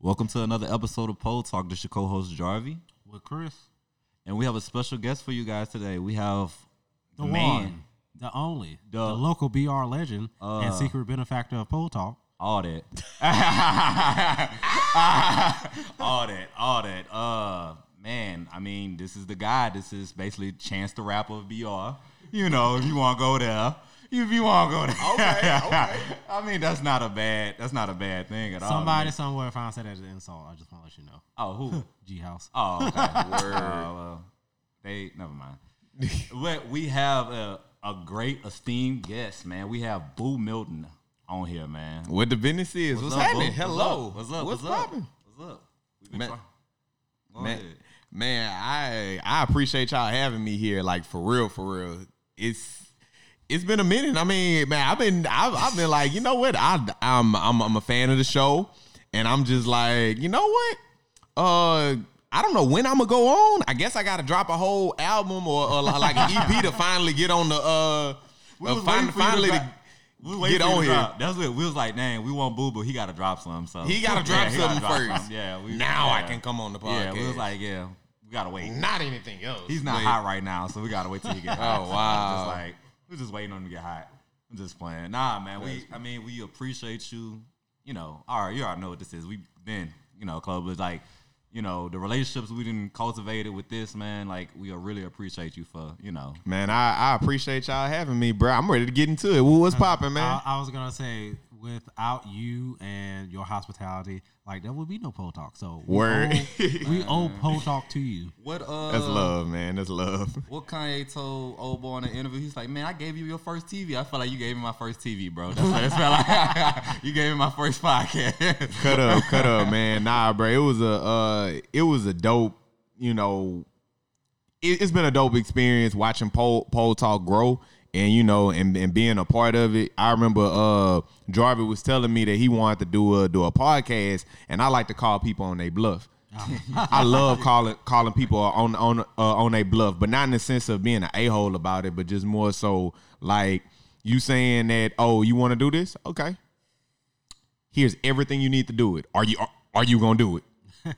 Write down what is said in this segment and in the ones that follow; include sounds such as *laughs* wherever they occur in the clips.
Welcome to another episode of Pole Talk. This is your co-host Jarvie, with Chris, and we have a special guest for you guys today. We have the man, one, the only, The- the, local BR legend Uh, and secret benefactor of Pole Talk. all that, *laughs* all that, all that. Uh, man, I mean, this is the guy. This is basically Chance the Rapper of BR. You know, if you want to go there. If you want to go there, Okay, *laughs* okay. I mean, that's not a bad. That's not a bad thing at all. Somebody man. somewhere found that as an insult. I just want to let you know. Oh, who? *laughs* G House. Oh, okay. *laughs* Word. Oh, well, they never mind. but we have a, a great esteemed guest, man. We have Boo Milton on here, man. What the business is? What's, up, happening? Boo? Hello. What's up? What's What's up? popping? What's up? We been Man- try- Go Man, ahead. man, I I appreciate y'all having me here. Like for real, for real. It's it's been a minute. I mean, man, I've been I've, I've been like, you know what? I I'm, I'm I'm a fan of the show, and I'm just like, you know what? Uh. I don't know when I'm gonna go on. I guess I gotta drop a whole album or, or like an EP to finally get on the uh, We uh was fin- waiting for to finally to get on here. drop. That's what we was like. Dang, we want Boo, but he got to drop some. So He gotta *laughs* drop Yeah, gotta something drop first. Yeah, we, now I can come on the podcast. Yeah, we was like, yeah, we gotta wait. not anything else. He's not But- hot right now, so we gotta wait till he get *laughs* hot. Oh, *laughs* So wow. Just like we're just waiting on him to get hot. I'm just playing. Nah, man. We, I mean, we appreciate you. You know, all right, you already know what this is. We've been, you know, club is like, you know, the relationships we didn't cultivated with this man. Like, we really appreciate you for, you know, Man, I, I appreciate y'all having me, bro. I'm ready to get into it. What's *laughs* popping, man? I, I was gonna say, without you and your hospitality, like there would be no Pole Talk. So we Word. owe, we *laughs* owe Pole Talk to you. what uh, That's love, man. That's love. *laughs* What Kanye told old boy in the interview, he's like, "Man, I gave you your first TV. I felt like you gave me my first TV, bro. That's what it felt like. *laughs* you gave me my first podcast." cut up, cut up, man. Nah, bro. It was a, uh, it was a dope. You know, it, it's been a dope experience watching pole pole talk grow, and you know, and, and being a part of it. I remember uh, Jarvis was telling me that he wanted to do a do a podcast, and I like to call people on their bluff. *laughs* I love calling calling people on on uh, on a bluff, but not in the sense of being an a hole about it, but just more so like you saying that oh you want to do this okay here's everything you need to do it are you are, are you gonna do it *laughs*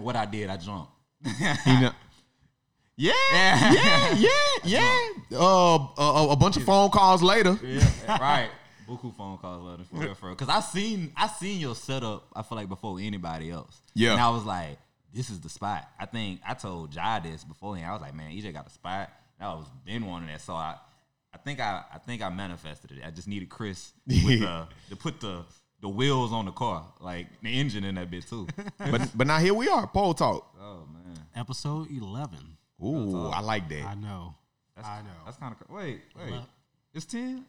what I did, I jumped. you know *laughs* yeah yeah yeah yeah uh, a, a bunch of phone calls later Yeah, *laughs* right. Buku phone calls later for real, for real. Cause I seen I seen your setup. I feel like before anybody else. Yeah. and I was like, this is the spot. I think I told Jai this beforehand. I was like, man, EJ got a spot. And I was been wanting that, so I, I think I, I think I manifested it. I just needed Chris with *laughs* the, to put the the wheels on the car, like the engine in that bit too. but but now here we are pole talk oh man, Episode eleven. Ooh i like that. I know. that's, I know. That's kind of wait, wait. Eleven. It's ten.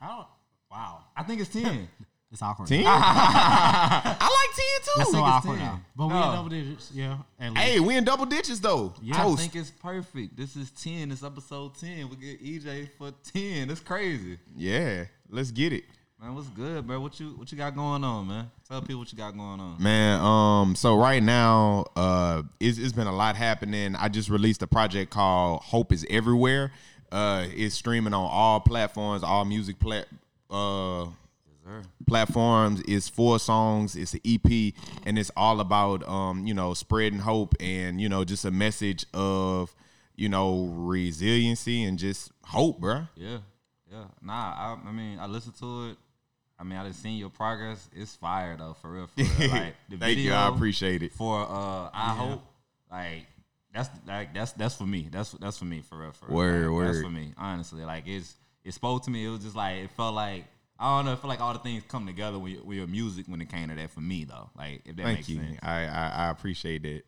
I don't. Wow. I think it's ten. *laughs* It's awkward. 10 *laughs* i like 10 It's too so it's awkward 10. now. But we No. in double digits. Yeah. Hey we in double digits though Yeah. I think it's perfect. This is 10. It's episode 10. We get EJ for 10. That's crazy. yeah let's get it Man, what's good, bro? What you what you got going on, man? Tell people what you got going on. Man, um, so right now, uh, it's, it's been a lot happening. I just released a project called Hope is Everywhere. Uh, it's streaming on all platforms, all music plat, uh, sir. platforms. It's four songs. It's an EP, and it's all about, um, you know, spreading hope and you know, just a message of, you know, resiliency and just hope, bro. Yeah. Yeah. Nah, I, I mean, I listened to it. I mean, I done seen your progress. It's fire though, for real. For *laughs* real. Like the Thank video you. I appreciate it. for uh I hope like that's like that's that's for me. That's that's for me for real. For real. Word, Like, That's for me. Honestly, like it's it spoke to me. It was just like it felt like I don't know. It felt like all the things come together with, your- with your music when it came to that for me though. Like if that Thank makes you. sense. I, I I appreciate that.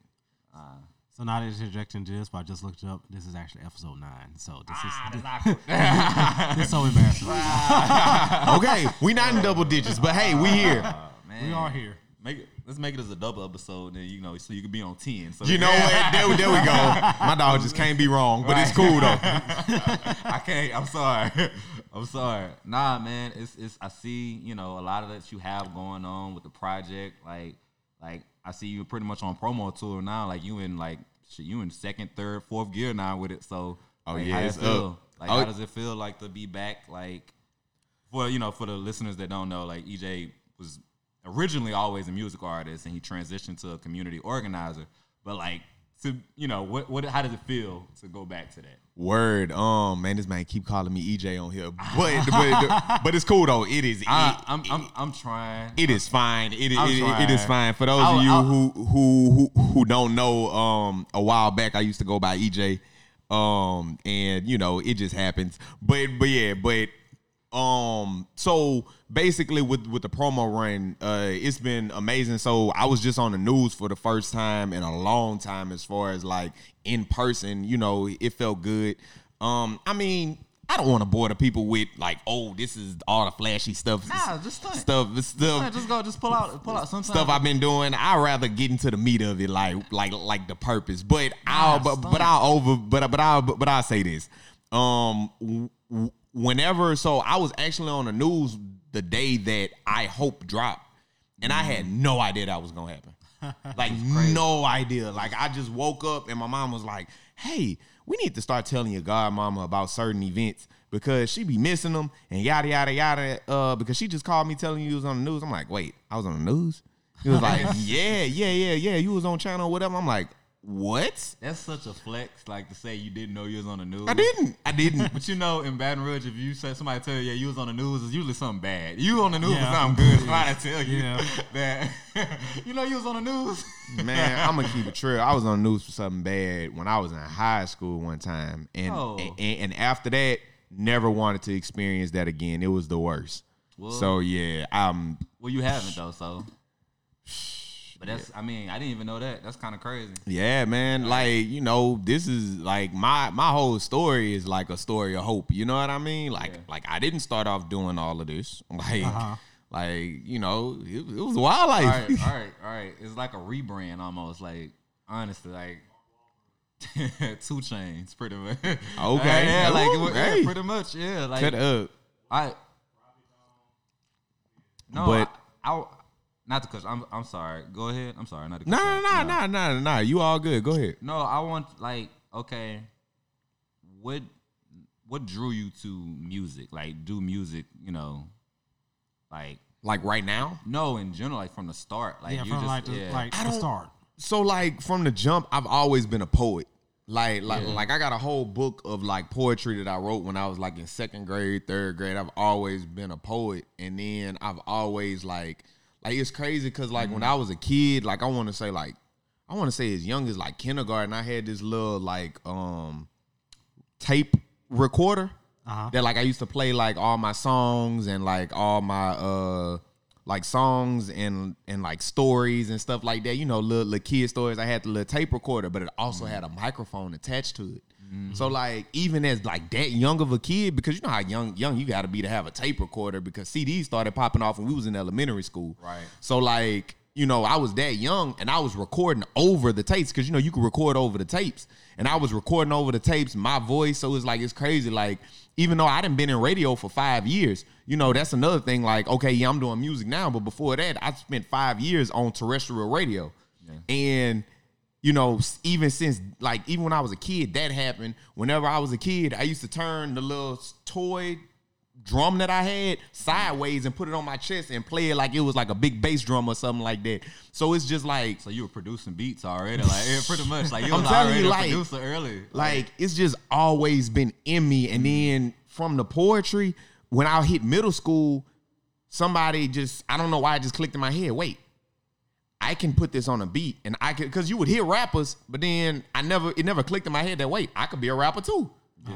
So now that interjecting to this, but I just looked it up. This is actually episode nine. So this Ah, *laughs* is *laughs* this is so embarrassing. *laughs* Okay, we not in double digits, but hey, we here. Man, we are here. Make it. Let's make it as a double episode. Then you know, so you can be on ten. So You know what? There, there we go. My dog just can't be wrong, but it's cool though. I can't. I'm sorry. I'm sorry. Nah, man. It's it's. I see. You know, a lot of that you have going on with the project. Like, like I see you pretty much on promo tour now. Like you in like shit, you in second, third, fourth gear now with it. So, Oh, like, yeah, how it it's feel? up. Like, Oh, how does it feel like to be back? Like, for you know, for the listeners that don't know, like EJ was originally always a music artist, and he transitioned to a community organizer. But like, to you know, what what how does it feel to go back to that? Word, um, man, this man keep calling me EJ on here, but but, but it's cool though. It is. I, it- I'm, I'm I'm trying. It is fine. It is. I'm It, it is fine for those I'll- of you I'll- who who who who don't know. Um, a while back, I used to go by EJ. Um, and you know, it just happens. But but yeah, but um, so basically with with the promo run, uh, it's been amazing. So I was just on the news for the first time in a long time, as far as like in person. You know, it felt good. Um, I mean. I don't want to bore the people with like, oh, this is all the flashy stuff. Nah, just stuff, stuff, Yeah, just go, just pull out, pull out. Sometimes stuff I've been doing. I'd rather get into the meat of it, like like like the purpose. But I'll but, but. I'll over but but I'll but I'll say this. Um, whenever so I was actually on the news the day that I hope dropped, and I had no idea that was gonna happen. *laughs* Like no idea. Like I just woke up and my mom was like, "Hey, we need to start telling your godmama about certain events because she be missing them and yada yada yada." Uh, because she just called me telling you was on the news. I'm like, "Wait, I was on the news." He was like, *laughs* "Yeah, yeah, yeah, yeah. You was on channel, whatever." I'm like, "What? That's such a flex, like to say you didn't know you was on the news. I didn't. I didn't." *laughs* But you know, in Baton Rouge, if you say somebody tell you, yeah, you was on the news, it's usually something bad. You on the news Yeah. for something good. Somebody tell you Yeah. *laughs* that *laughs* you know you was on the news. Man, I'm gonna keep it true. I was on the news for something bad when I was in high school one time, and Oh. and, and after that, never wanted to experience that again. It was the worst. Well- so yeah, um, Well, you haven't though, so. *sighs* But that's, I mean, I didn't even know that. That's kind of crazy. yeah, man. Like you know, this is like my my whole story is like a story of hope. You know what I mean? Like Yeah. like I didn't start off doing all of this. *laughs* Like Uh-huh. like you know, it, it was a wild life. All right, all *laughs* right, all right. It's like a rebrand almost. Like honestly, like *laughs* 2 Chainz, pretty much. Okay. yeah, like Ooh, it was- yeah, pretty much, yeah. Like Cut up. I no, But- I, I not the cut. I'm I'm sorry. Go ahead. I'm sorry. Not the cut No, you no, off. no, no, no, no. You all good. Go ahead. No, I want like okay. What what drew you to music? Like do music, you know, like Like right now. no in general, like from the start. Like yeah, you from just like the, yeah. like I the start. so like from the jump, I've always been a poet. Like like Yeah. like I got a whole book of like poetry that I wrote when I was like in second grade, third grade. I've always been a poet, and then I've always like like it's crazy because like when I was a kid, like I want to say like I want to say as young as like kindergarten, I had this little like um tape recorder Uh-huh. that like I used to play like all my songs and like all my uh like songs and and like stories and stuff like that. You know, little, little kid stories. I had the little tape recorder, but it also had a microphone attached to it. So mm-hmm. like even as like that young of a kid, because you know how young young you got to be to have a tape recorder because CDs started popping off when we was in elementary school. Right. So like you know I was that young and I was recording over the tapes because you know you could record over the tapes and I was recording over the tapes my voice. So it's like it's crazy. Like even though I didn't been in radio for five years, you know that's another thing. Like okay, yeah, I'm doing music now, but before that I spent five years on terrestrial radio, and you know, even since like even when I was a kid, that happened. Whenever I was a kid, I used to turn the little toy drum that I had sideways and put it on my chest and play it like it was like a big bass drum or something like that. So it's just like So you were producing beats already, like yeah, pretty much. Like you *laughs* I'm was telling already you, a like- producer early. like it's just always been in me. And mm. then from the poetry, when I hit middle school, somebody just I don't know why it just clicked in my head. Wait, I can put this on a beat, and I could because you would hear rappers, but then I never it never clicked in my head that wait I could be a rapper too.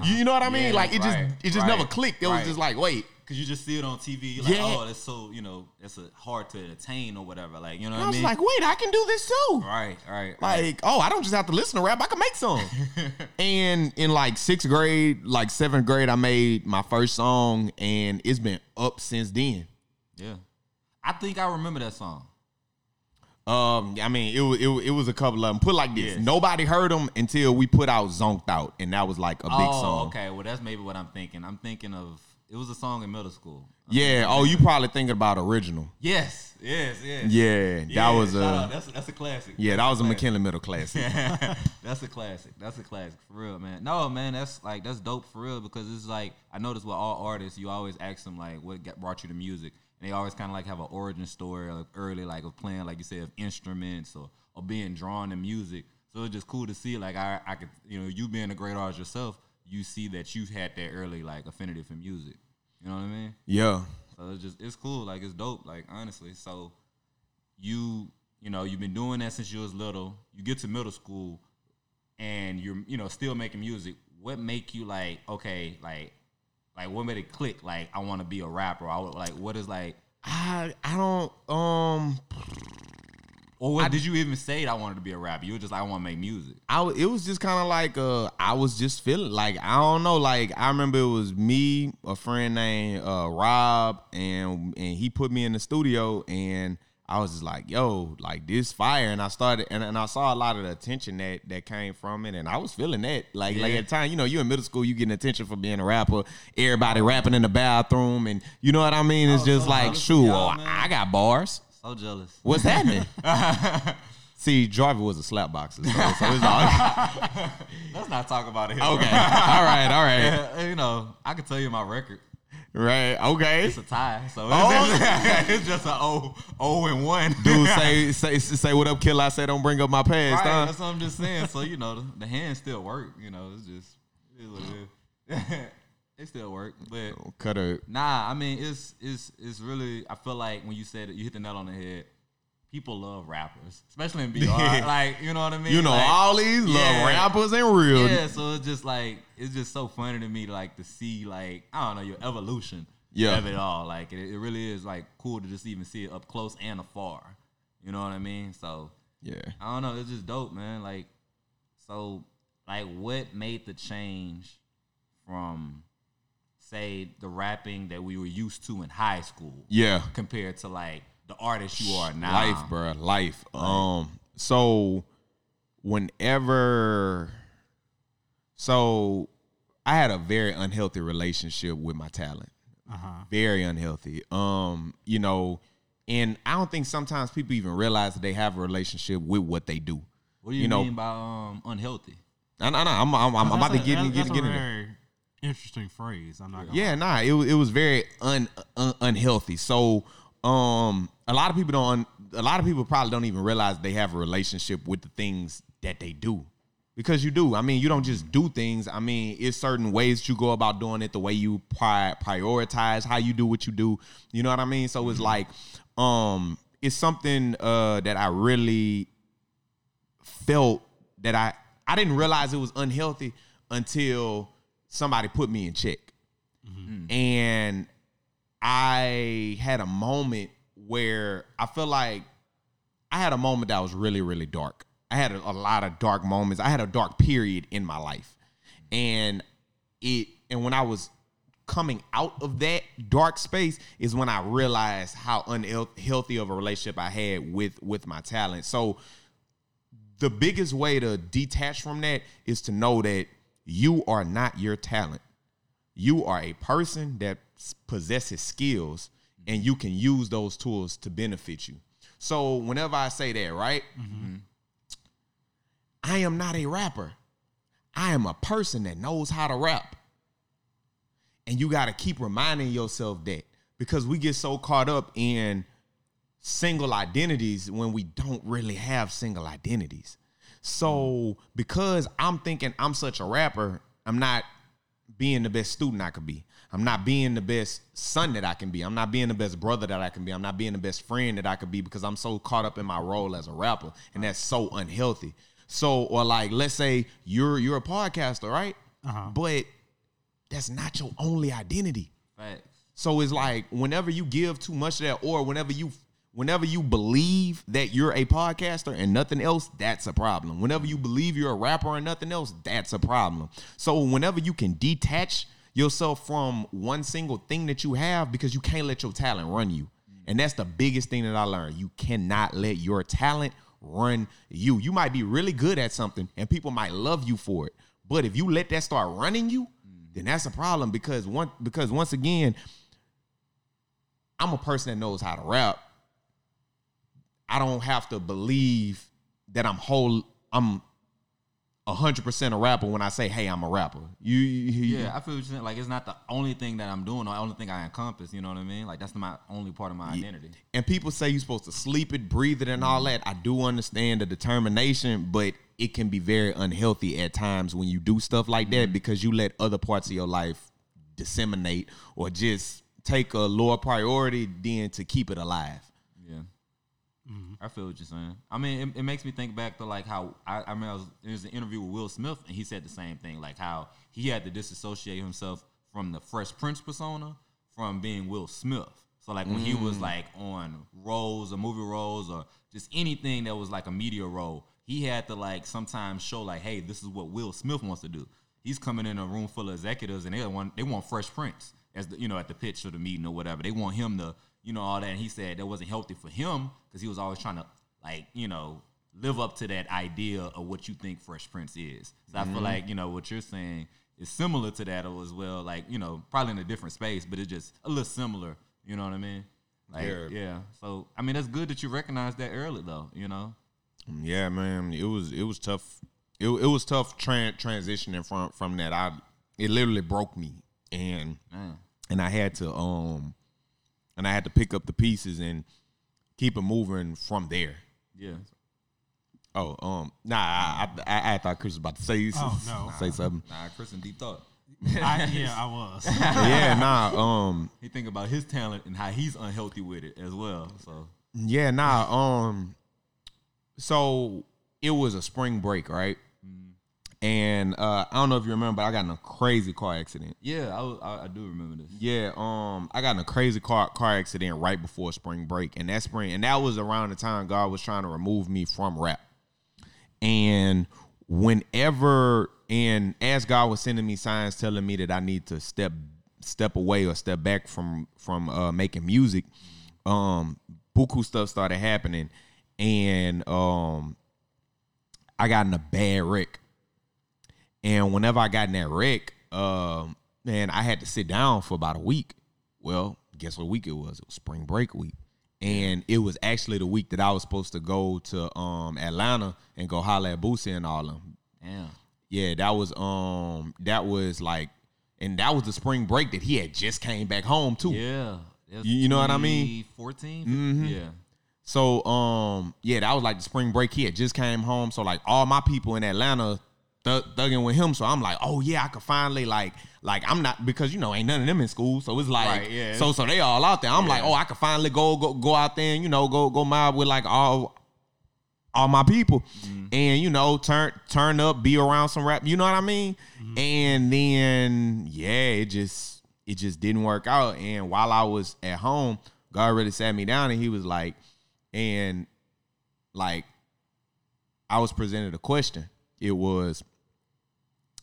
You, you know what I mean? Yeah, like it just right, it just right, never clicked. It was just like wait. Cause you just see it on TV, like, Yeah. oh, that's so, you know, that's a hard to attain or whatever. Like, you know I what I was mean? like wait I can do this too. right, right, right. Like, oh, I don't just have to listen to rap. I can make some. *laughs* and in like sixth grade, like seventh grade, I made my first song, and it's been up since then. yeah. I think I remember that song. Um, I mean, it was it, was- it was a couple of them. Put like this: Yes. nobody heard them until we put out "Zonked Out," and that was like a big oh, song. okay. Well, that's maybe what I'm thinking. I'm thinking of it was a song in middle school. Yeah. Oh, you probably thinking about original. Yes, yes, yes. Yeah, Yeah, that was a that's that's a classic. yeah, that was a classic. McKinley Middle classic. *laughs* that's a classic. That's a classic for real, man. No, man, that's like that's dope for real because it's like I notice with all artists, you always ask them like what got, brought you to music, and they always kind of like have an origin story like early, like of playing, like you said, of instruments or or being drawn to music. So it's just cool to see, like I, I could, you know, you being a great artist yourself, you see that you've had that early like affinity for music. You know what I mean? Yeah. So it's just it's cool, like it's dope, like honestly. So you you know you've been doing that since you was little. You get to middle school, and you're you know still making music. What make you like okay, like like what made it click? Like I want to be a rapper. I would, like what is like I I don't um or what did you even say I wanted to be a rapper? You were just like I want to make music. I it was just kind of like uh I was just feeling like I don't know like I remember it was me a friend named uh Rob and and he put me in the studio and I was just like yo like this fire and I started and, and I saw a lot of the attention that that came from it and I was feeling that like like at the time you know you in middle school you getting attention for being a rapper everybody rapping in the bathroom and you know what I mean it's just so like shoot y'all. I got bars So jealous. what's happening *laughs* *laughs* see Jarvis was a slap boxer so, so it's all *laughs* Let's not talk about it. Here, Okay. all right. All right. Yeah, you know, I can tell you my record. Right. Okay. It's a tie, so it's, Oh. it's just *laughs* a O O and one. Dude, *laughs* say say say what up, kill. I say don't bring up my past. Right, huh? that's what I'm just saying. So you know, the, the hands still work. You know, it's just it what it it *laughs* still work, but Cut her. nah. I mean, it's it's it's really. I feel like when you said it, you hit the nail on the head. People love rappers, especially in *laughs* BR. like you know what I mean. You know, Like, all these love yeah. rappers and real. Yeah, so it's just like it's just so funny to me, like to see like I don't know your evolution Yeah. of it all. Like it, it really is like cool to just even see it up close and afar. You know what I mean? So Yeah. I don't know. It's just dope, man. Like, so, like, what made the change from, say, the rapping that we were used to in high school Yeah. compared to like the artist you are now? Life, bro. Life. Um. So, whenever, so I had a very unhealthy relationship with my talent. Uh-huh. Very unhealthy. Um. You know, and I don't think sometimes people even realize that they have a relationship with what they do. What do you, You know- mean by um unhealthy? I know. I'm. I'm, I'm about to That's a- get in, get, that's get in there. interesting phrase. I'm not. Gonna Yeah, nah, it it was very un, un unhealthy. So, um, a lot of people don't. A lot of people probably don't even realize they have a relationship with the things that they do, because you do. I mean, you don't just do things. I mean, it's certain ways you go about doing it. The way you pri- prioritize how you do what you do. You know what I mean? So it's like, um, it's something uh that I really felt that I I didn't realize it was unhealthy until somebody put me in check. And I had a moment where I feel like I had a moment that was really, really dark. I had a, a lot of dark moments. I had a dark period in my life. And it and when I was coming out of that dark space is when I realized how unhealthy of a relationship I had with with my talent. So the biggest way to detach from that is to know that you are not your talent. You are a person that possesses skills and you can use those tools to benefit you. So whenever I say that, right? Mm-hmm. I am not a rapper. I am a person that knows how to rap. And you got to keep reminding yourself that because we get so caught up in single identities when we don't really have single identities. So because I'm thinking I'm such a rapper, I'm not being the best student I could be. I'm not being the best son that I can be. I'm not being the best brother that I can be. I'm not being the best friend that I could be because I'm so caught up in my role as a rapper and that's so unhealthy. So or like let's say you're you're a podcaster, right? Uh-huh. But that's not your only identity. Facts. So it's like whenever you give too much of that, or whenever you whenever you believe that you're a podcaster and nothing else, that's a problem. Whenever you believe you're a rapper and nothing else, that's a problem. So whenever you can detach yourself from one single thing that you have because you can't let your talent run you. And that's the biggest thing that I learned. You cannot let your talent run you. You might be really good at something and people might love you for it. But if you let that start running you, then that's a problem because one because once again, I'm a person that knows how to rap. I don't have to believe that I'm whole. I'm hundred percent a rapper when I say, "Hey, I'm a rapper." You, you Yeah, I feel what you're saying. Like it's not the only thing that I'm doing, or the only thing I encompass. You know what I mean? Like that's my only part of my identity. and people say you're supposed to sleep it, breathe it, and all mm-hmm. that. I do understand the determination, but it can be very unhealthy at times when you do stuff like that mm-hmm. because you let other parts of your life disseminate or just take a lower priority than to keep it alive. Yeah. I feel what you're saying. I mean, it, it makes me think back to like how I, I remember I was, there was an interview with Will Smith, and he said the same thing, like how he had to disassociate himself from the Fresh Prince persona from being Will Smith. So like when he was mm. like on roles or movie roles or just anything that was like a media role, he had to like sometimes show like, hey, this is what Will Smith wants to do. He's coming in a room full of executives, and they want they want Fresh Prince as the you know at the pitch or the meeting or whatever. They want him to you know all that. And he said that wasn't healthy for him because he was always trying to like you know live up to that idea of what you think Fresh Prince is. So I feel like you know what you're saying is similar to that as well. Like you know probably in a different space, but it's just a little similar. You know what I mean? Like Yeah. yeah. So I mean that's good that you recognize that early though. You know. Yeah, man, it was it was tough. It, it was tough tran transitioning from from that. I it literally broke me, and Man. and I had to um and I had to pick up the pieces and keep it moving from there. Yeah. Oh, um, nah, I, I, I thought Chris was about to say Oh, no. *laughs* say something. Nah, Chris in deep thought. *laughs* I, yeah, I was. *laughs* yeah, nah, um, He think about his talent and how he's unhealthy with it as well. So yeah, nah, um, so it was a spring break, right? And uh, I don't know if you remember, but I got in a crazy car accident. yeah, I, I, I do remember this. Yeah, um, I got in a crazy car car accident right before spring break, and that spring, and that was around the time God was trying to remove me from rap. And whenever, and as God was sending me signs telling me that I need to step step away or step back from from uh, making music, um, buku stuff started happening, and um, I got in a bad wreck. And whenever I got in that wreck, um, man, I had to sit down for about a week. Well, guess what week it was? It was spring break week. And it was actually the week that I was supposed to go to um Atlanta and go holler at Boosie and all of them. Damn. Yeah, that was um that was like and that was the spring break that he had just came back home too. Yeah. You- know what I mean? 14? Yeah. So um yeah, that was like the spring break. He had just came home. So like all my people in Atlanta thug- thugging with him. So I'm like, oh yeah, I could finally like like I'm not because you know ain't none of them in school. So it's like Right, yeah. so so they all out there. I'm like, oh, I could finally go go go out there and you know go go mob with like all all my people mm-hmm. and you know turn turn up be around some rap you know what i mean mm-hmm. and then yeah it just it just didn't work out and while i was at home god really sat me down and he was like and like i was presented a question it was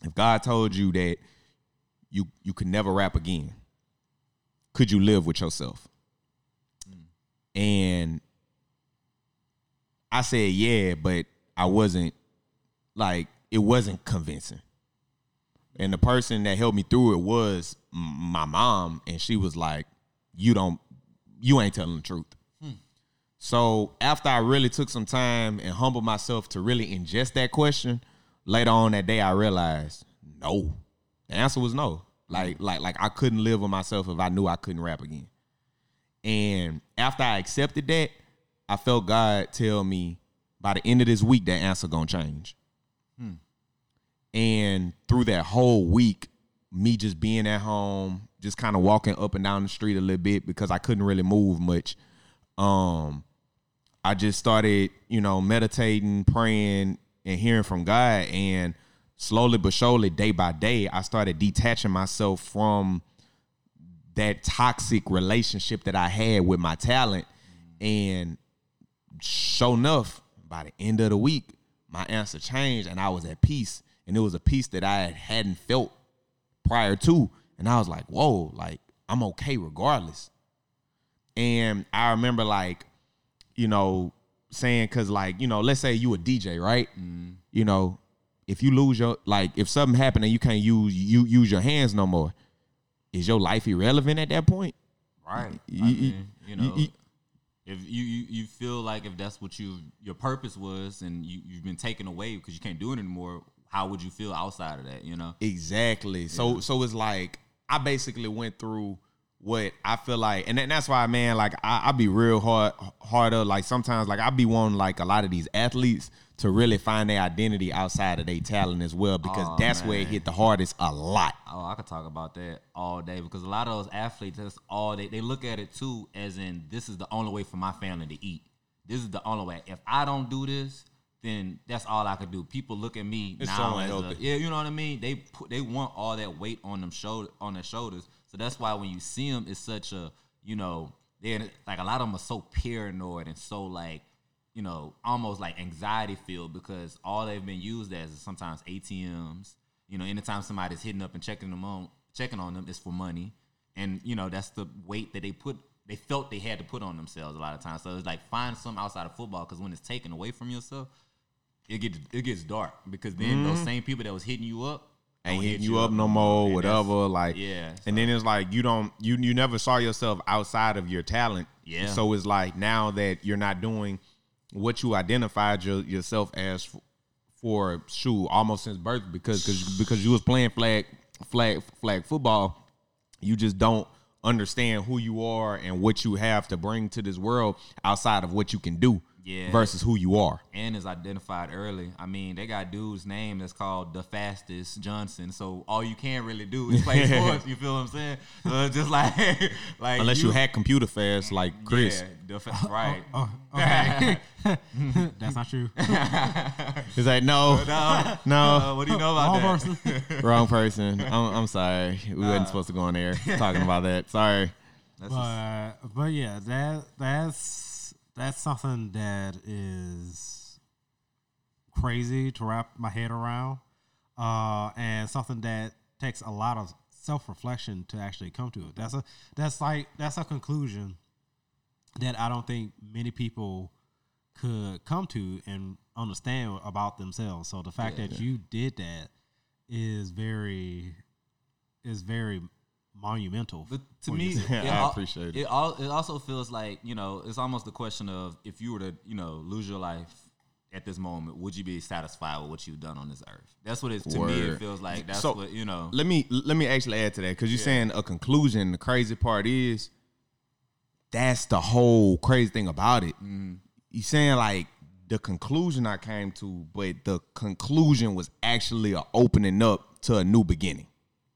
if god told you that you you could never rap again could you live with yourself mm. and I said yeah, but I wasn't like it wasn't convincing. And the person that helped me through it was my mom, and she was like, "You don't, you ain't telling the truth." Hmm. So after I really took some time and humbled myself to really ingest that question, later on that day I realized no. The answer was no. Like like like I couldn't live with myself if I knew I couldn't rap again. And after I accepted that, I felt God tell me by the end of this week that answer gonna change. And through that whole week, me just being at home, just kind of walking up and down the street a little bit because I couldn't really move much. Um, I just started, you know, meditating, praying, and hearing from God. And slowly but surely, day by day, I started detaching myself from that toxic relationship that I had with my talent. And sure enough, by the end of the week, my answer changed and I was at peace. And it was a peace that I hadn't felt prior to. And I was like, whoa, like I'm okay regardless. And I remember like, you know, saying cause like, you know, let's say you a DJ, right? Mm-hmm. You know, if you lose your like if something happened and you can't use you use your hands no more, is your life irrelevant at that point? Right. You- I mean, you know, you- if you, you you feel like if that's what you your purpose was and you you've been taken away because you can't do it anymore, how would you feel outside of that? You know? Exactly. So so it's like I basically went through what I feel like, and then that's why, man, like I, I be real hard harder. Like sometimes, like I be wanting like a lot of these athletes to really find their identity outside of their talent as well, because Oh, that's where it hit the hardest a lot. Oh, I could talk about that all day because a lot of those athletes, that's all they they look at it too, as in this is the only way for my family to eat. This is the only way. If I don't do this, then that's all I could do. People look at me It's now so as a, yeah, you know what I mean. They put they want all that weight on them shoulder on their shoulders. So that's why when you see them, it's such a you know they're like a lot of them are so paranoid and so like you know almost like anxiety filled because all they've been used as is sometimes ATMs. You know, anytime somebody's hitting up and checking them on checking on them is for money, and you know that's the weight that they put. They felt they had to put on themselves a lot of times. So it's like find something outside of football because when it's taken away from yourself, it gets it gets dark because then mm-hmm. those same people that was hitting you up Ain't hitting you up no more, And whatever. Like, yeah, And then it's like you don't you you never saw yourself outside of your talent. Yeah. So it's like now that you're not doing what you identified your, yourself as f- for shoe almost since birth because because because you was playing flag flag flag football, you just don't understand who you are and what you have to bring to this world outside of what you can do Yeah. versus who you are. and is identified early. I mean, they got dude's name that's called the fastest Johnson. So all you can really do is play *laughs* sports. You feel what I'm saying? So it's just like *laughs* like Unless you, hack computer fast like Chris. Yeah, the fa- uh, uh, right. Oh, uh, okay. *laughs* That's not true. He's like, no, No, no. uh, what do you know about Wrong that? person. Wrong person. I'm, I'm sorry. We wasn't supposed to go on there talking about that. Sorry. That's just, But but yeah, that that's that's something that is crazy to wrap my head around, uh, and something that takes a lot of self reflection to actually come to it. That's a that's like that's a conclusion that I don't think many people could come to and understand about themselves. So the fact that you did that is very is very monumental. But to for me, yourself. *laughs* I *laughs* al- appreciate it. It, all, it also feels like you know, it's almost the question of if you were to you know lose your life at this moment, would you be satisfied with what you've done on this earth? That's what it to me. It feels like that's So, what you know. Let me let me actually add to that because you're saying a conclusion. The crazy part is that's the whole crazy thing about it. Mm-hmm. You saying like the conclusion I came to, but the conclusion was actually a opening up to a new beginning.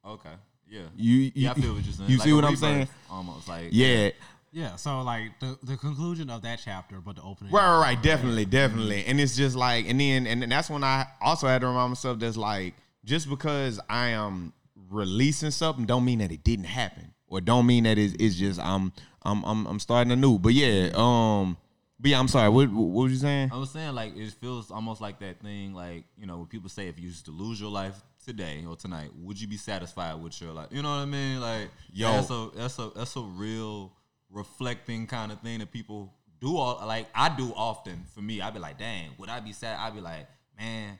Okay, yeah, You, you yeah. I feel what you're saying. You Like see what I'm saying? Almost like Yeah. Yeah, so like the the conclusion of that chapter, but the opening. Right, right, right, definitely, definitely. And it's just like, and then, and then that's when I also had to remind myself that's like, just because I am releasing something, don't mean that it didn't happen, or don't mean that it's, it's just I'm, I'm, I'm, I'm starting anew. But yeah, um, but yeah, I'm sorry. What, what was you saying? I was saying like it feels almost like that thing like you know when people say if you used to lose your life today or tonight, would you be satisfied with your life? You know what I mean? Like Yo. that's a that's a that's a real reflecting kind of thing that people do all like I do often. For me, I'd be like, dang, would I be sad? I'd be like, man.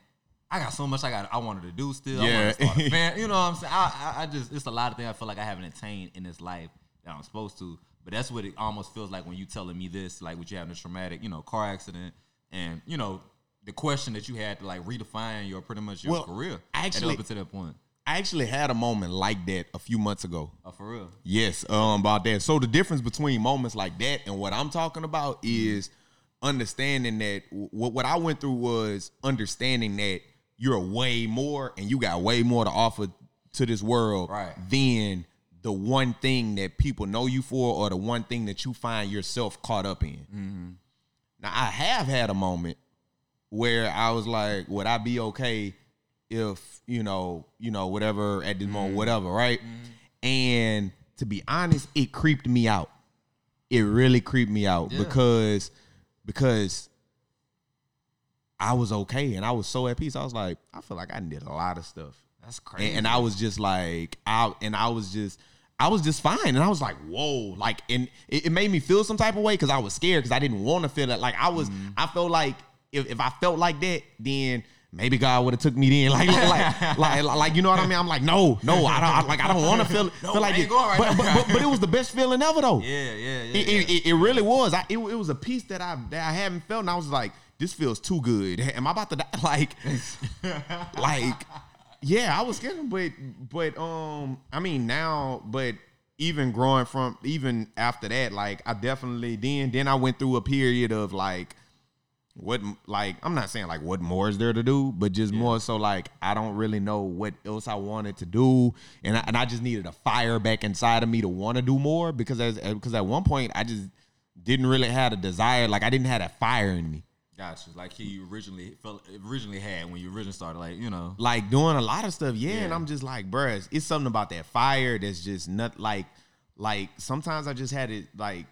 I got so much I got I wanted to do still. I Yeah. want to start a *laughs* You know what I'm saying? I, I, I just it's a lot of things I feel like I haven't attained in this life that I'm supposed to. But that's what it almost feels like when you telling me this, like what you having a traumatic, you know, car accident, and you know the question that you had to like redefine your pretty much your Well, career. actually- up to that point. I actually had a moment like that a few months ago. Oh, for real. Yes, um, about that. So the difference between moments like that and what I'm talking about is understanding that what what I went through was understanding that you're way more and you got way more to offer to this world Right. than the one thing that people know you for or the one thing that you find yourself caught up in. Now I have had a moment where I was like, would I be okay if, you know, you know, whatever at this moment, mm-hmm. whatever, right? Mm-hmm. And to be honest, it creeped me out. It really creeped me out Yeah. because because I was okay and I was so at peace. I was like, I feel like I did a lot of stuff. That's crazy. And, and I was just like out and I was just I was just fine. And I was like, whoa. Like and it, it made me feel some type of way because I was scared because I didn't want to feel that. Like I was mm-hmm. I felt like if, if I felt like that, then maybe God would have took me then. *laughs* Like like, like like like you know what I mean? I'm like, no, no, I don't I, like I don't want to feel, feel like it. right but, but, but but it was the best feeling ever though. yeah, yeah, yeah. It, yeah. it, it, it really was. I, it, it was a piece that I that I haven't felt, and I was like, this feels too good. *laughs* Am I about to die? *laughs* Like, like, yeah, I was scared, but but um, I mean now, but even growing from even after that, like I definitely then then I went through a period of like what like I'm not saying like what more is there to do, but just more so like I don't really know what else I wanted to do, and I, and I just needed a fire back inside of me to want to do more because as eh, because at one point I just didn't really have a desire, like I didn't have that fire in me. Gotcha. Like he originally felt originally had when you originally started, like you know. like doing a lot of stuff, yeah, and I'm just like, bruh, it's, it's something about that fire that's just not like, like sometimes I just had it like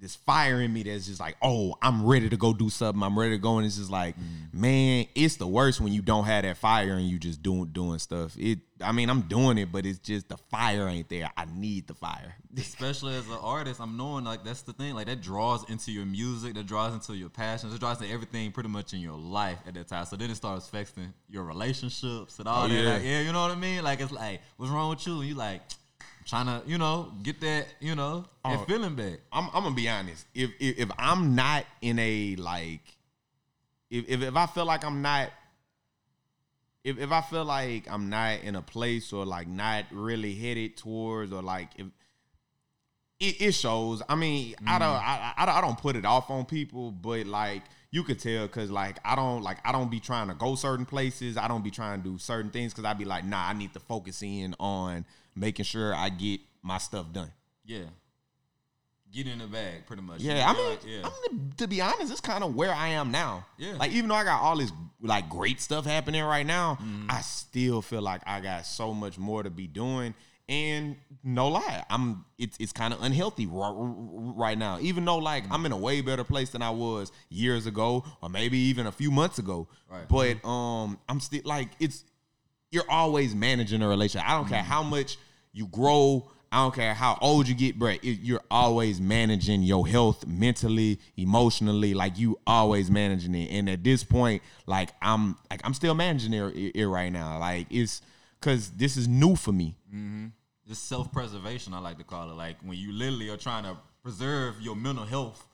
this fire in me that's just like, oh, I'm ready to go do something. I'm ready to go, and it's just like, mm-hmm. man, it's the worst when you don't have that fire and you just doing doing stuff. It, I mean, I'm doing it, but it's just the fire ain't there. I need the fire. *laughs* Especially as an artist, I'm knowing like that's the thing. Like that draws into your music, that draws into your passions, it draws into everything pretty much in your life at that time. So then it starts affecting your relationships and all Oh, that. yeah. Like, yeah, you know what I mean? Like it's like, what's wrong with you? And you like trying to, you know, get that, you know, Oh. that feeling back. I'm, I'm gonna be honest. If, if if I'm not in a like, if if, if I feel like I'm not, if if I feel like I'm not in a place or like not really headed towards or like if it, it shows. I mean, I don't mm. I, I, I don't put it off on people, but like you could tell because like I don't like I don't be trying to go certain places. I don't be trying to do certain things because I'd be like, nah, I need to focus in on making sure I get my stuff done. Yeah. Get in the bag, pretty much. Yeah, I mean, yeah. I mean, to be honest, it's kind of where I am now. Yeah. like even though I got all this like great stuff happening right now, Mm-hmm. I still feel like I got so much more to be doing. And no lie, I'm it's it's kind of unhealthy right, right now. Even though like Mm-hmm. I'm in a way better place than I was years ago, or maybe even a few months ago. Right. But um, I'm still like it's you're always managing a relationship. I don't care how much you grow. I don't care how old you get, Brett. You're always managing your health mentally, emotionally. Like you always managing it. And at this point, like I'm like I'm still managing it, it right now. Like it's because this is new for me. Just self preservation, I like to call it. Like when you literally are trying to preserve your mental health,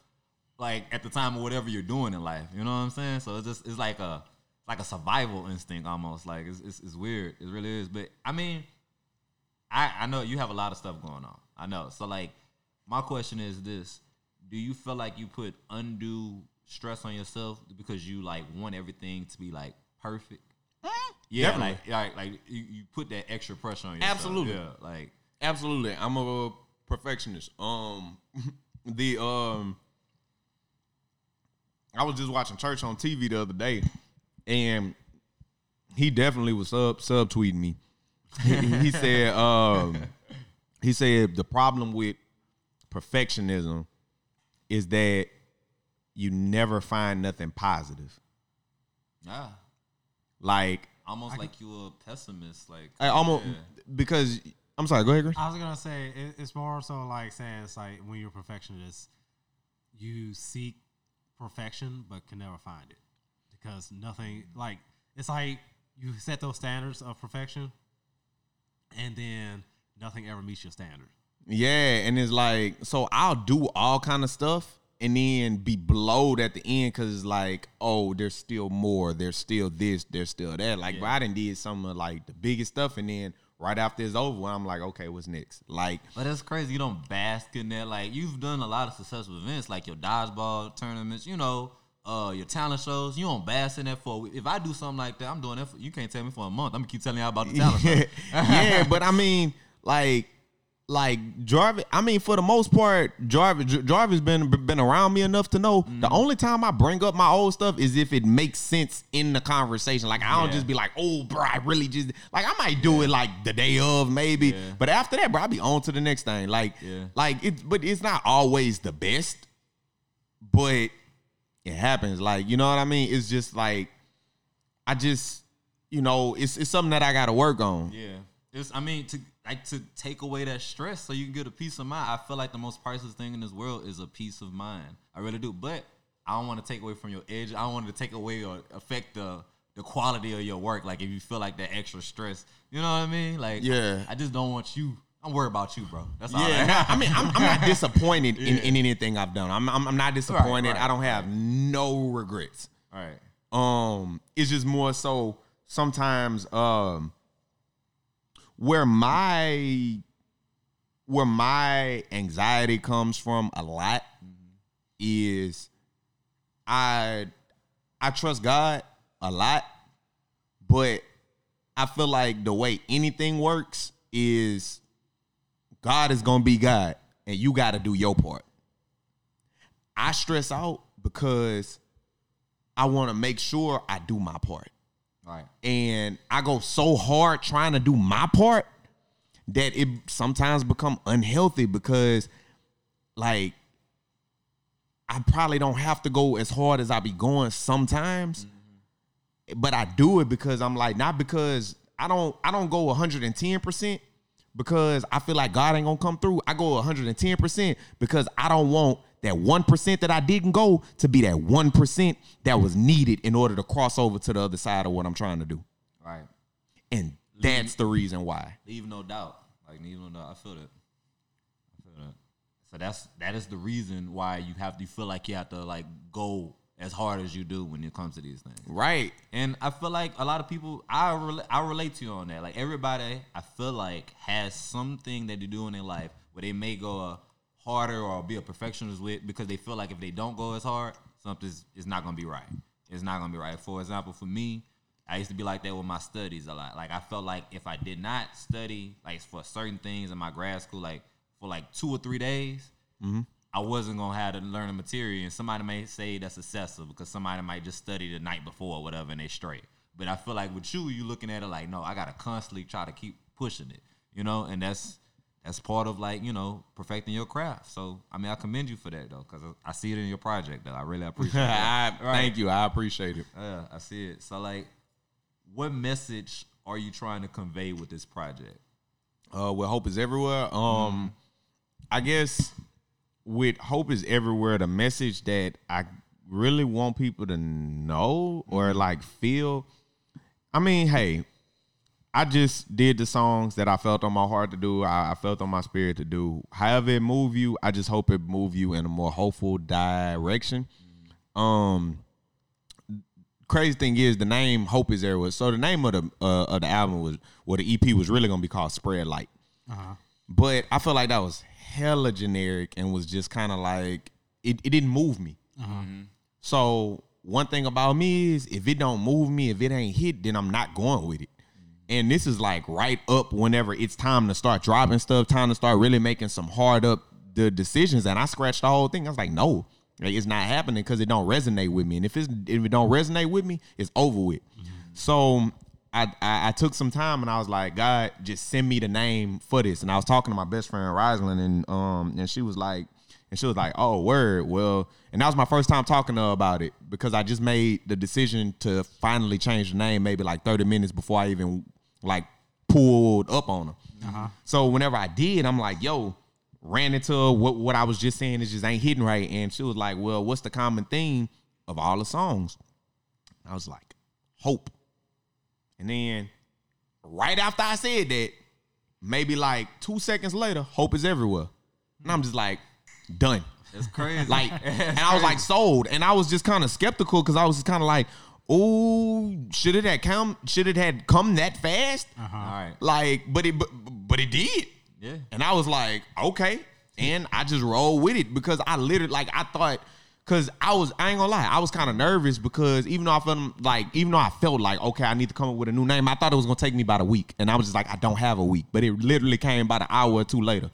like at the time of whatever you're doing in life. You know what I'm saying? So it's just it's like a like a survival instinct almost. Like it's it's, it's weird. It really is. But I mean, I I know you have a lot of stuff going on. I know. So like, my question is this: Do you feel like you put undue stress on yourself because you like want everything to be like perfect? Yeah, Definitely. like like like you, you put that extra pressure on yourself. Absolutely. Yeah, like Absolutely. I'm a perfectionist. Um *laughs* the um I was just watching church on TV the other day and he definitely was sub subtweeting me. he, he said *laughs* um he said the problem with perfectionism is that you never find nothing positive. yeah, Like almost like you a pessimist. Like I almost yeah. because I'm sorry, go ahead, Chris. I was gonna say it, it's more so like saying it's like when you're a perfectionist, you seek perfection but can never find it because nothing like it's like you set those standards of perfection, and then nothing ever meets your standard. Yeah, and it's like so I'll do all kind of stuff and then be blowed at the end because it's like, oh, there's still more, there's still this, there's still that. Like, but I done did some of like the biggest stuff, and then right after it's over, I'm like, okay, what's next? Like, But that's crazy. You don't bask in that. Like you've done a lot of successful events, like your dodgeball tournaments. You know, uh, your talent shows. You don't bask in that for. If I do something like that, I'm doing that. For, you can't tell me for a month. I'm gonna keep telling y'all about the talent show. *laughs* yeah, but I mean, like, like Jarvis. I mean, for the most part, Jarvis Jarvis been been around me enough to know Mm-hmm. the only time I bring up my old stuff is if it makes sense in the conversation. Like, I don't Yeah. just be like, "Oh, bro, I really just like I might do it like the day of maybe," Yeah. but after that, bro, I be on to the next thing. Like, Yeah. like it, but it's not always the best, but it happens. Like, you know what I mean? It's just like I just. You know, it's it's something that I got to work on. Yeah. It's I mean to like to take away that stress so you can get a peace of mind. I feel like the most priceless thing in this world is a peace of mind. I really do. But I don't want to take away from your edge. I don't want to take away or affect the the quality of your work. Like if you feel like that extra stress. You know what I mean? Like Yeah. I just don't want you. I I'm worried about you, bro. That's all. Yeah, I, I mean, I'm, I'm not *laughs* disappointed in, in anything I've done. I'm, I'm, I'm not disappointed. right, I don't have no regrets. all right. Um, it's just more so sometimes um where my where my anxiety comes from a lot is I I trust God a lot, but I feel like the way anything works is God is gonna be God, and you got to do your part. I stress out because I want to make sure I do my part, right. and I go so hard trying to do my part that it sometimes become unhealthy because, like, I probably don't have to go as hard as I be going sometimes, mm-hmm. but I do it because I'm like not because I don't I don't go 110 percent because I feel like God ain't gonna come through. I go 110 percent because I don't want that one percent that I didn't go to be that one percent that was needed in order to cross over to the other side of what I'm trying to do, Right. and that's the reason why. Leave no doubt. Like leave no doubt. I feel that. I feel that. So that's that is the reason why you have to you feel like you have to like go as hard as you do when it comes to these things. Right. And I feel like a lot of people, I I relate to you on that. Like everybody, I feel like has something that they do in their life where they may go uh, harder or be a perfectionist with because they feel like if they don't go as hard, something's is not gonna be right. It's not gonna be right. For example, for me, I used to be like that with my studies a lot. Like I felt like if I did not study like for certain things in my grad school, like for like two or three days, mm-hmm. I wasn't gonna have to learn the material, and somebody may say that's excessive because somebody might just study the night before or whatever, and they straight. But I feel like with you, you looking at it like, no, I gotta constantly try to keep pushing it, you know, and that's that's part of like you know perfecting your craft. So I mean, I commend you for that though, because I see it in your project though. I really *laughs* appreciate it. I, Thank you. I appreciate it. Yeah, I see it. So like, what message are you trying to convey with this project? uh with hope is everywhere um i guess with hope is everywhere the message that i really want people to know or like feel i mean hey i just did the songs that i felt on my heart to do i, I felt on my spirit to do however it move you i just hope it move you in a more hopeful direction um crazy thing is the name Hope is Everywhere. So the name of the uh, of the album was, well, the EP was really gonna be called Spread Light. But I feel like that was hella generic and was just kind of like it, it didn't move me. So one thing about me is if it don't move me, if it ain't hit, then I'm not going with it. And this is like right up whenever it's time to start dropping stuff, time to start really making some hard up the decisions. And I scratched the whole thing. I was like, no, like, it's not happening because it don't resonate with me. And if it's if it don't resonate with me, it's over with. So I, I I took some time and I was like, God, just send me the name for this. And I was talking to my best friend Rosalind, and um and she was like, and she was like, oh word, well, and that was my first time talking to her about it because I just made the decision to finally change the name maybe like 30 minutes before I even like pulled up on her. So whenever I did, I'm like, yo, ran into her, what what I was just saying is just ain't hitting right. And she was like, Well, what's the common theme of all the songs? I was like, hope. And then right after I said that, maybe like two seconds later, hope is everywhere. And I'm just like, done. It's crazy. Like, *laughs* and I was like sold. And I was just kind of skeptical because I was just kind of like, oh, should it had come should it had come that fast? Uh-huh. all right. Like, but it but, but it did. Yeah. And I was like, okay. And I just rolled with it because I literally like I thought cause I was I ain't gonna lie, I was kind of nervous because even though I felt like even though I felt like, okay, I need to come up with a new name, I thought it was gonna take me about a week. And I was just like, I don't have a week. But it literally came about an hour or two later.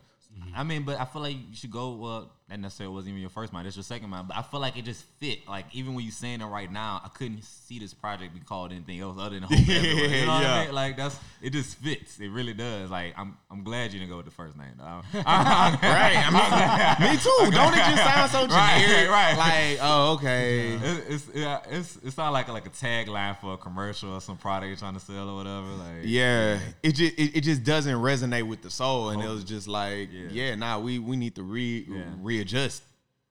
I mean, but I feel like you should go. Well, that necessarily wasn't even your first mind. It's your second mind. But I feel like it just fit. Like even when you saying it right now, I couldn't see this project be called anything else other than *laughs* Hope Everywhere. You know what Yeah. I mean? Like that's it. Just fits. It really does. Like I'm I'm glad you didn't go with the first name. though. *laughs* *laughs* right. I mean, me too. Don't it just sound so Right, generic? right. Like, oh, okay. It, it's yeah, it's it's not like like a tagline for a commercial or some product you're trying to sell or whatever. Like Yeah, it just it, it just doesn't resonate with the soul, and it was just like, Yeah. yeah, nah, we we need to re Yeah. Readjust.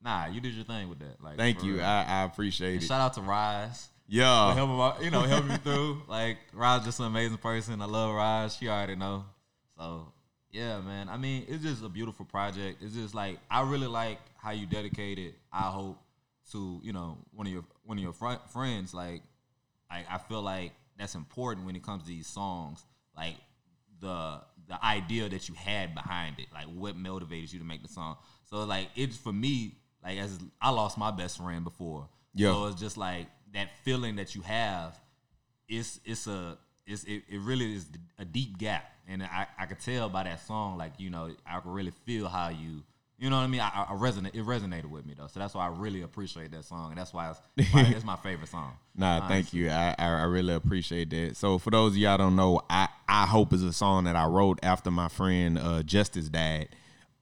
nah, you did your thing with that. Like Thank you, real. I, I appreciate And it. shout out to Rise. Yeah, help him out, you know, help me through. *laughs* Like Raj just an amazing person. I love Raj. She already know. So Yeah, man. I mean, it's just a beautiful project. It's just like I really like how you dedicated. I hope to you know one of your one of your fr- friends. Like, I I feel like that's important when it comes to these songs. Like the the idea that you had behind it, like what motivated you to make the song. So like it's for me, like as I lost my best friend before. Yeah. So it's just like that feeling that you have. It's it's a it's it, it really is a deep gap, and I I could tell by that song, like you know, I could really feel how you. You know what I mean? I, I resonate. It resonated with me though, so that's why I really appreciate that song, and that's why it's, probably- it's my *laughs* favorite song. Nah, thank you. I, I I really appreciate that. So for those of y'all don't know, I I hope is a song that I wrote after my friend uh, Justice died,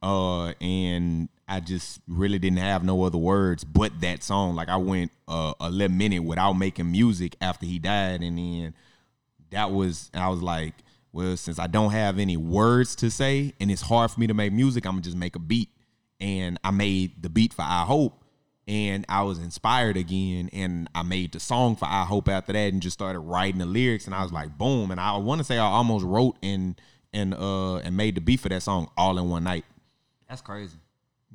uh, and I just really didn't have no other words but that song. Like I went uh, a little minute without making music after he died, and then that was I was like, well, since I don't have any words to say and it's hard for me to make music, I'm gonna just make a beat. And I made the beat for I Hope, and I was inspired again, and I made the song for I Hope after that, and just started writing the lyrics, and I was like, boom. And I want to say I almost wrote and and uh and made the beat for that song all in one night. That's crazy.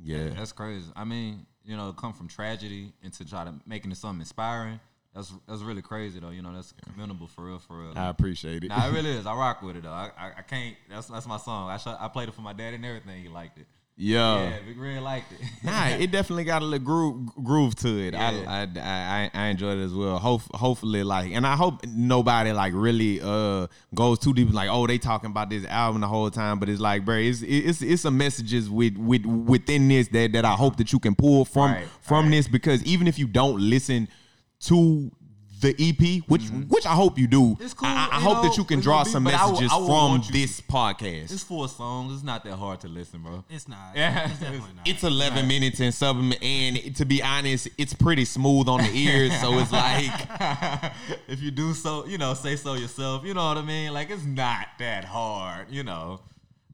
Yeah, That's crazy. I mean, you know, come from tragedy and to try to making it something inspiring. That's that's really crazy though. You know, that's commendable for real, for real. I appreciate it. Nah, it really *laughs* is. I rock with it though. I, I, I can't. That's that's my song. I sh- I played it for my dad and everything. He liked it. Yeah. yeah, Big Red liked it. nah, it *laughs* definitely got a little groove, groove to it. Yeah. I, I I I enjoyed it as well. Hope, hopefully, like, and I hope nobody like really uh goes too deep. Like, oh, they talking about this album the whole time, but it's like, bro, it's it's it's some messages with with within this that that I hope that you can pull from Right, from right. this because even if you don't listen to the EP, which which I hope you do, Mm-hmm. It's cool, I, I you hope that you can draw be- some but I would- messages I would from want you to- this podcast. it's four songs. It's not that hard to listen, bro. It's not. *laughs* Yeah. It's definitely not. It's 11 minutes and something, and to be honest, it's pretty smooth on the ears. so it's like, *laughs* if you do so, you know, say so yourself. You know what I mean? Like it's not that hard. You know,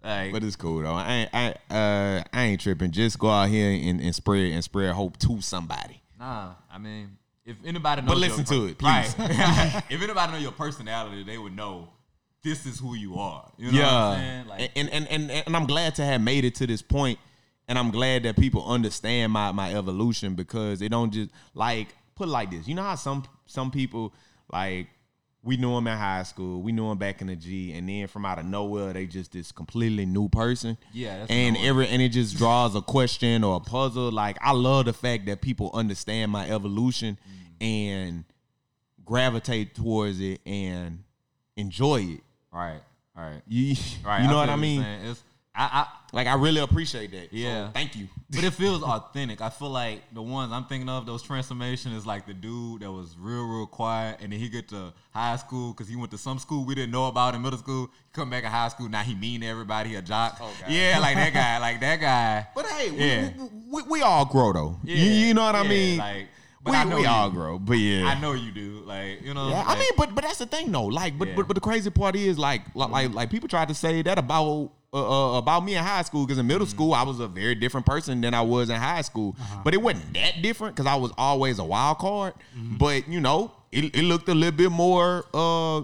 like but it's cool though. I ain't, I, uh, I ain't tripping. Just go out here and, and spread and spread hope to somebody. Nah, I mean, if anybody knows, But listen your to it, please. Right. *laughs* if anybody know your personality, they would know this is who you are. You know what I'm saying? Like, and, and and and I'm glad to have made it to this point, and I'm glad that people understand my my evolution because they don't just like put it like this. You know how some some people like we knew him in high school, we knew him back in the G, and then from out of nowhere they just this completely new person. Yeah, that's and every and it just draws a question or a puzzle. Like I love the fact that people understand my evolution Mm. and gravitate towards it and enjoy it. right, right, You, *laughs* right. you know I what I mean? It's I, Like I really appreciate that. So, Yeah. thank you. but it feels *laughs* authentic. I feel like the ones I'm thinking of, those transformations, is like the dude that was real, real quiet, and then he get to high school because he went to some school we didn't know about in middle school. He come back in high school, now he mean to everybody, he a jock. Oh, yeah, like that guy, like that guy. *laughs* But hey, Yeah. we, we, we all grow though. Yeah, you, you know what I yeah, mean? Like, but we I know we you. all grow. But yeah. I know you do. Like, you know. Yeah, I mean, but but that's the thing though. Like, but Yeah. but, but the crazy part is like like like, like people tried to say that about uh, uh, about me in high school because in middle Mm-hmm. school I was a very different person than I was in high school. But it wasn't that different because I was always a wild card. Mm-hmm. But you know, it, it looked a little bit more uh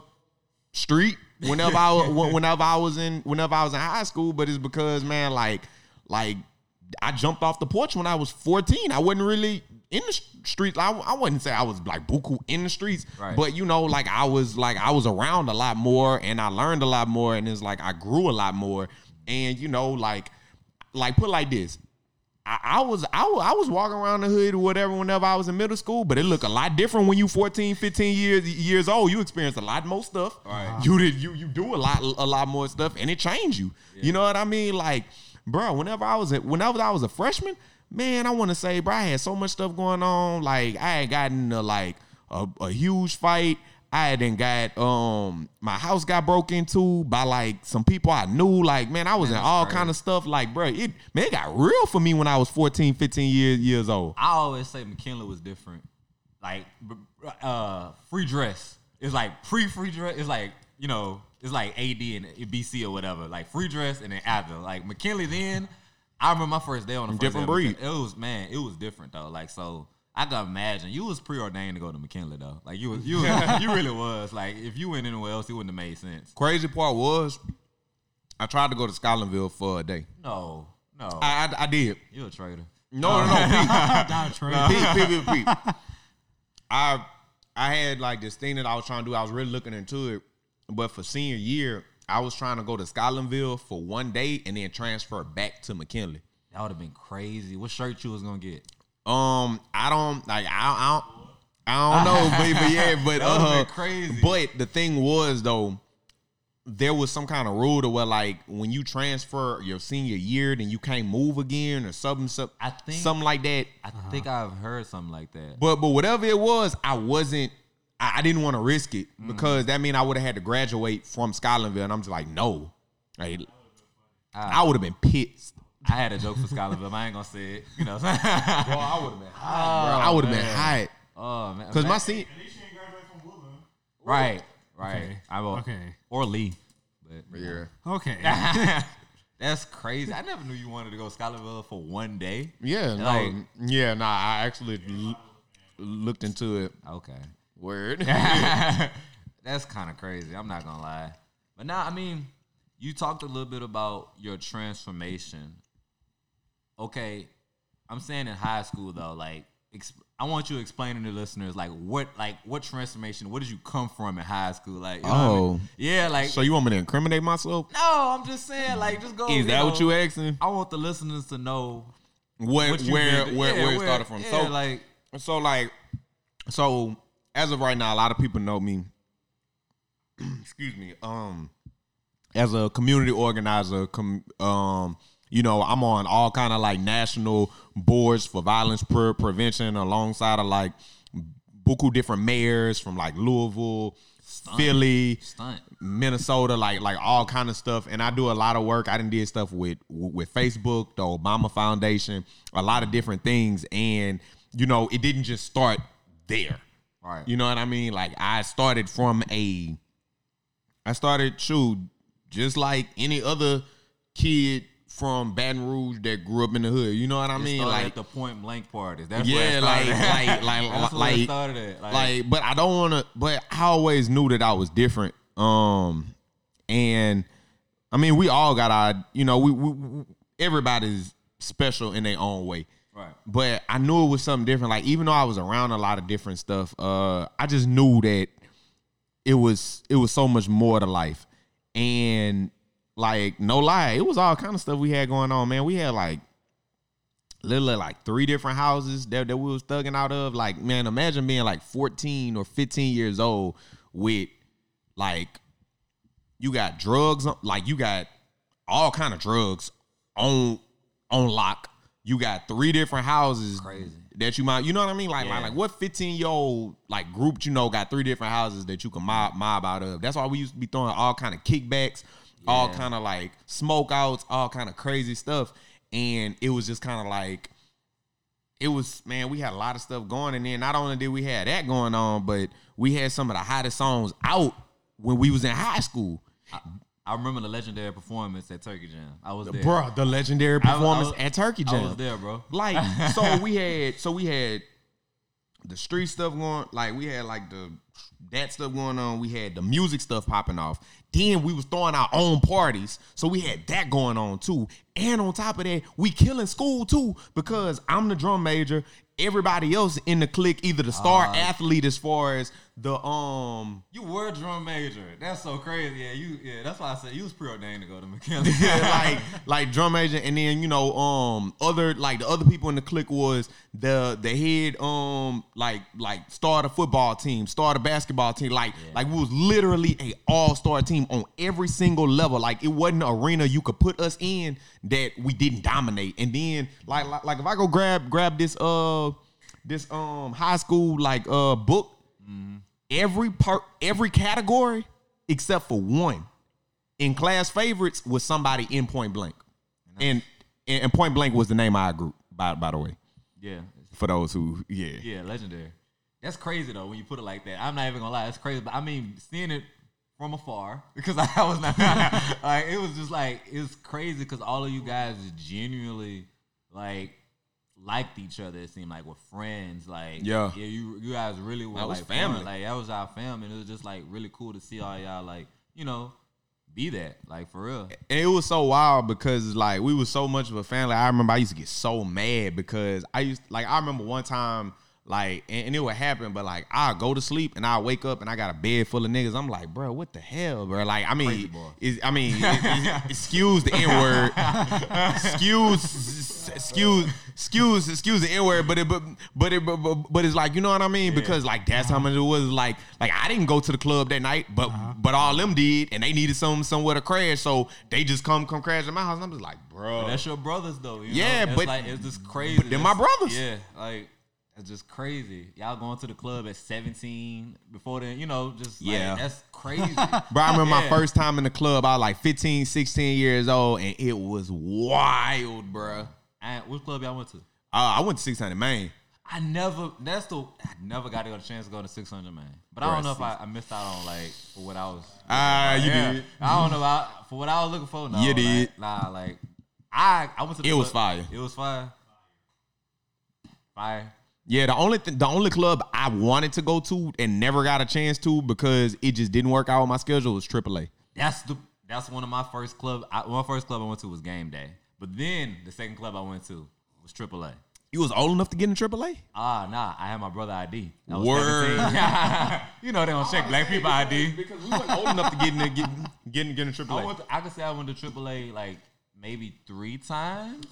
street whenever I *laughs* whenever I was in whenever I was in high school. But it's because man, like like I jumped off the porch when I was 14. I wasn't really in the streets. I, I wouldn't say I was like buku in the streets, Right. but you know, like I was like I was around a lot more and I learned a lot more and it's like I grew a lot more. And you know, like like put like this. I, I was I, I was walking around the hood or whatever whenever I was in middle school, but it looked a lot different when you 14, 15 years years old. You experience a lot more stuff. Right. You did you you do a lot a lot more stuff and it changed you. You know what I mean? Like, bro, whenever I was a, whenever I was a freshman, man, I want to say, bro, I had so much stuff going on. Like, I had gotten into like a, a huge fight. I hadn't got um my house got broke into by like some people I knew. Like, man, I was in all crazy. kind of stuff. Like, bro, it man, it got real for me when I was 14, 15 years years old. I always say McKinley was different. Like uh free dress. It's like pre free dress. It's like, you know, it's like AD and BC or whatever. Like free dress and then after. Like McKinley then, I remember my first day on the first Different breed. It was man, it was different though. Like so I can imagine you was preordained to go to McKinley though. Like you was you was, *laughs* you really was. Like if you went anywhere else, it wouldn't have made sense. Crazy part was I tried to go to Scotlandville for a day. No, no, I I, I did. you're a traitor. No, no, no. *laughs* A peep, peep, peep, peep. I I had like this thing that I was trying to do. I was really looking into it, but for senior year, I was trying to go to Scotlandville for one day and then transfer back to McKinley. That would have been crazy. What shirt you was gonna get? Um, I don't like I, I don't I don't know, *laughs* but, but yeah, but That uh, been crazy. But the thing was though, there was some kind of rule to where like when you transfer your senior year, then you can't move again or something, something, I think- something like that. I think I've heard something like that. But but whatever it was, I wasn't. I, I didn't want to risk it Mm. because that mean I would have had to graduate from Scotlandville, and I'm just like, no. Like, Ah. I would have been pissed. I had a joke for Scotlandville. I ain't gonna say it. You know. What I'm saying? Bro, I would have been hot. bro. I would have been hot oh man. because my man. senior. right, right. Okay. I will. Okay. Or Lee. But Yeah. Okay. *laughs* that's crazy. I never knew you wanted to go Scotlandville for one day. Yeah, no, yeah, nah. I actually l- looked into it. Okay. Word. *laughs* *laughs* That's kind of crazy. I'm not gonna lie. But now, I mean, you talked a little bit about your transformation. Okay, I'm saying in high school though, like, exp- I want you to explain to the listeners, like, what, like, what transformation? What did you come from in high school? Like, you know what I mean? Oh. yeah, like, so you want me to incriminate myself? no, I'm just saying, like, just go. Is that what know, you asking? I want the listeners to know Where what you where where, Yeah, where it started from? Yeah, so like, So like, so as of right now, a lot of people know me. *clears throat* excuse me. Um, as a community organizer, com, um, you know, I'm on all kind of like national boards for violence pre- prevention, alongside of like buku different mayors from like Louisville, Philly, stunt. Minnesota, like like all kind of stuff. And I do a lot of work. I done did stuff with with Facebook, the Obama Foundation, a lot of different things. And you know, it didn't just start there. Right. You know what I mean? Like I started from a, I started shoot just like any other kid from Baton Rouge that grew up in the hood. You know what I It mean? Like at the point blank parties. *laughs* That's where yeah, it like like like That's where like it started at. Like, like, but I don't want to. But I always knew that I was different. Um, and I mean, we all got our, you know, we, we, we everybody's special in their own way. Right. But I knew it was something different. Like even though I was around a lot of different stuff, uh, I just knew that it was it was so much more to life. And like no lie, it was all kind of stuff we had going on, man. We had like literally like three different houses that, that we was thugging out of. Like, man, imagine being like 14 or 15 years old with like you got drugs, like you got all kind of drugs on on lock. You got three different houses Crazy. that you might, you know what I mean? Like, Yeah. like, like what 15 year old like group you know got three different houses that you can mob mob out of. That's why we used to be throwing all kind of kickbacks, all kind of like smoke outs, all kind of crazy stuff. And it was just kind of like it was man, we had a lot of stuff going, and then not only did we have that going on, but we had some of the hottest songs out when we was in high school. I remember the legendary performance at Turkey Jam. I was there. Bruh, the legendary I was- I performance was- at Turkey Jam. I was there, bro. Like, *laughs* so we had, so we had the street stuff going. Like, we had like the that stuff going on. We had the music stuff popping off. Then we was throwing our own parties, so we had that going on too. And on top of that, we killing school too because I'm the drum major. Everybody else in the clique, either the star uh, athlete as far as the um You were drum major. That's so crazy. Yeah, you. Yeah, that's why I said you was preordained to go to McKinley. *laughs* *laughs* like like drum major and then you know um other like the other people in the clique was the the head um like like start a football team start a basketball team like like we was literally a all-star team on every single level like it wasn't an arena you could put us in that we didn't dominate and then like like, like if I go grab grab this uh this um high school like uh book every part every category except for one in class favorites was somebody in point blank. And, and and point blank was the name of our group, by by the way. yeah, For those who yeah. yeah, legendary. That's crazy though when you put it like that. I'm not even gonna lie, it's crazy. But I mean, seeing it from afar *laughs* because I was not *laughs* like it was just like it's crazy because all of you guys genuinely like liked each other. It seemed like were friends. Like Yeah. yeah, you you guys really were That was like family. fun. Like that was our family. And it was just like really cool to see all y'all like you know be that. Like for real. And it was so wild because like we were so much of a family. I remember I used to get so mad because I used like I remember one time like and, and it would happen, but like I go to sleep and I wake up and I got a bed full of niggas. I'm like, bro, what the hell, bro? Like I mean, is I mean, it, it, excuse the n word, excuse, excuse, excuse, excuse the n word, but it, but but it, but, but, but it's like you know what I mean because like that's how uh-huh. much it was. Like like I didn't go to the club that night, but uh-huh. but all them did, and they needed some somewhere to crash, so they just come come crash at my house. And I'm just like, bro, But that's your brothers though. You Yeah, know? It's but- like it's just crazy. but they're my brothers. Yeah, like it's just crazy. Y'all going to the club at 17 before then, you know, just like, Yeah. that's *laughs* crazy. Bro, I remember my first time in the club. I was like 15, 16 years old, and it was wild, bro. And which club y'all went to? Uh, I went to 600 Main. I never. That's the. I never got a chance to go to 600 Main. But I don't know if I, I missed out on like for what I was. Ah, you Yeah. did. I don't know about for what I was looking for. No, You like, did. Nah, like I I went to. The It was fire. It was fire. Fire. Yeah, the only th- the only club I wanted to go to and never got a chance to because it just didn't work out with my schedule was AAA. That's the that's one of my first club. I, my first club I went to was Game Day, but then the second club I went to was AAA. You was old enough to get in AAA? Ah, nah, I had my brother ID. I was Word. *laughs* *laughs* you know they don't check black people ID. *laughs* Because we weren't old enough to get in get, get, in- get in AAA. I went. To, I could say I went to AAA like maybe three times.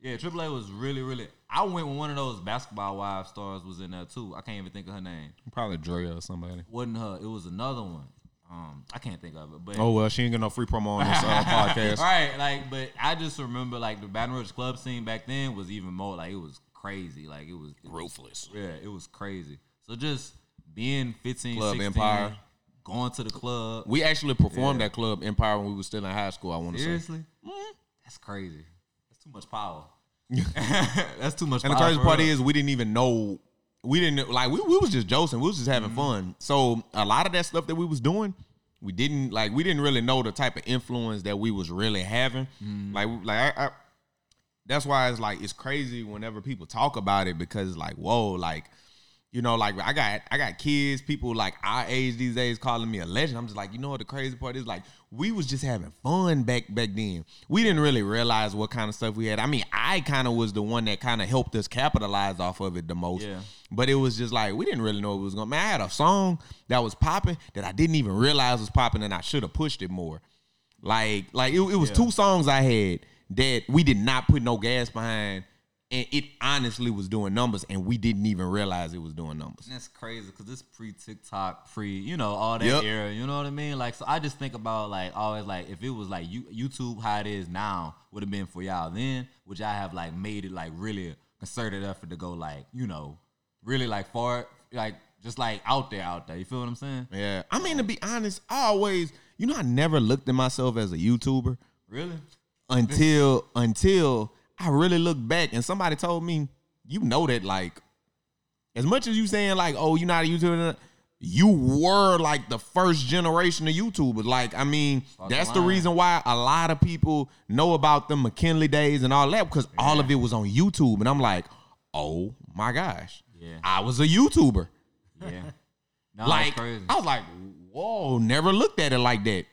Yeah, AAA was really, really. I went when one of those basketball wives stars was in there too. I can't even think of her name. Probably Drea or somebody. wasn't her. It was another one. Um, I can't think of it. But Oh well, she ain't got no free promo on this uh, *laughs* podcast. right, like, but I just remember like the Baton Rouge club scene back then was even more like it was crazy. Like it was Ruthless. Yeah, it was crazy. So just being 15, Club 16, Empire. going to the club. We actually performed at Club Empire when we were still in high school. I want to say. Seriously, that's crazy. That's too much power. *laughs* that's too much. And the crazy part is we didn't even know we didn't like we, we was just joking. We was just Mm-hmm. having fun. So a lot of that stuff that we was doing, we didn't like we didn't really know the type of influence that we was really having. Mm-hmm. Like like I, I that's why it's like it's crazy whenever people talk about it because like whoa like you know like I got I got kids people like our age these days calling me a legend. I'm just like you know what the crazy part is? Like we was just having fun back back then. We didn't really realize what kind of stuff we had. I mean I kind of was the one that kind of helped us capitalize off of it the most. Yeah. but it was just like we didn't really know it was going man I had a song that was popping that I didn't even realize was popping and I should have pushed it more. Like, like it, it was Yeah. two songs I had that we did not put no gas behind, and it honestly was doing numbers, and we didn't even realize it was doing numbers. And that's crazy because it's pre TikTok, pre you know all that Yep. era. You know what I mean? Like, so I just think about like always like if it was like you, YouTube how it is now would have been for y'all then, which I have like made it like really concerted effort to go like you know really like far like just like out there out there. You feel what I'm saying? Yeah, I mean to be honest, I always, you know, I never looked at myself as a YouTuber Really? until until I really look back and somebody told me, you know that like, as much as you saying like, oh, you're not a YouTuber. You were like the first generation of YouTubers. Like, I mean, Fuck that's the reason why a lot of people know about the McKinley days and all that because all of it was on YouTube. And I'm like, oh my gosh, Yeah. I was a YouTuber. Yeah. *laughs* No, like, crazy. I was like, whoa, never looked at it like that.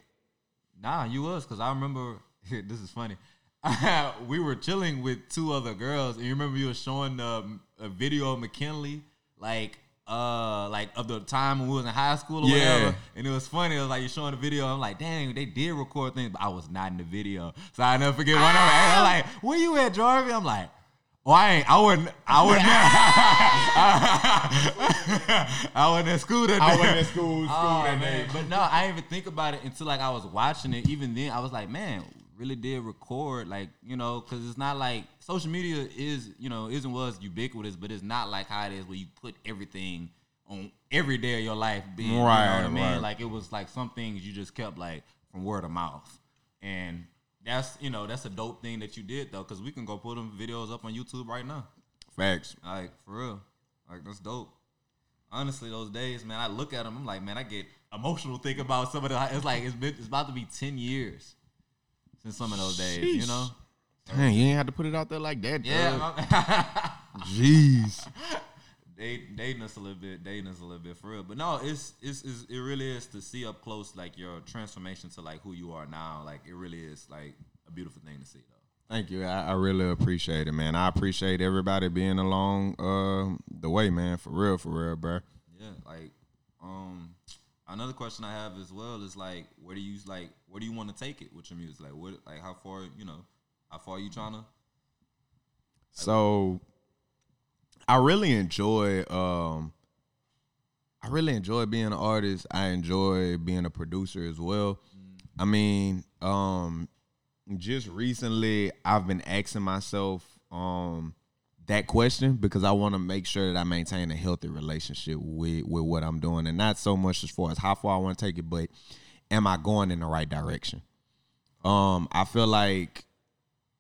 Nah, you was because I remember. *laughs* this is funny. *laughs* we were chilling with two other girls, and you remember you were showing um, a video of McKinley, like uh, like of the time when we was in high school or Yeah. whatever. And it was funny. It was like you're showing the video. I'm like, dang, they did record things, but I was not in the video. So I never forget one of them. I'm like, where you at, Jarvie? I'm like. Oh, I ain't. I wouldn't. I wouldn't. I wasn't at *laughs* school that day. I wasn't at school- school Oh, that man. day. But no, I didn't even think about it until like I was watching it. Even then, I was like, man, really did record, like you know, because it's not like social media is, you know, isn't was ubiquitous, but it's not like how it is where you put everything on every day of your life. Being, right, you know what I mean? right. Like it was like some things you just kept like from word of mouth, and that's you know that's a dope thing that you did though, because we can go put them videos up on YouTube right now. Facts. Like for real, like that's dope. Honestly, those days, man, I look at them. I'm like, man, I get emotional thinking about some of the. It's like it's been, it's about to be ten years since some of those days. You know? Dang, you ain't have to put it out there like that. Yeah. *laughs* Jeez. date, dating us a little bit, dating us a little bit for real. But no, it's, it's it's it really is to see up close like your transformation to like who you are now. Like it really is like a beautiful thing to see though. Thank you. I, I really appreciate it, man. I appreciate everybody being along uh, the way, man. For real, for real, bro. Yeah, like um another question I have as well is like where do you like where do you want to take it with your music? Like what like how far, you know, how far are you trying to So I really enjoy um I really enjoy being an artist. I enjoy being a producer as well. I mean, um just recently I've been asking myself um that question because I want to make sure that I maintain a healthy relationship with with what I'm doing and not so much as far as how far I want to take it, but am I going in the right direction? Um I feel like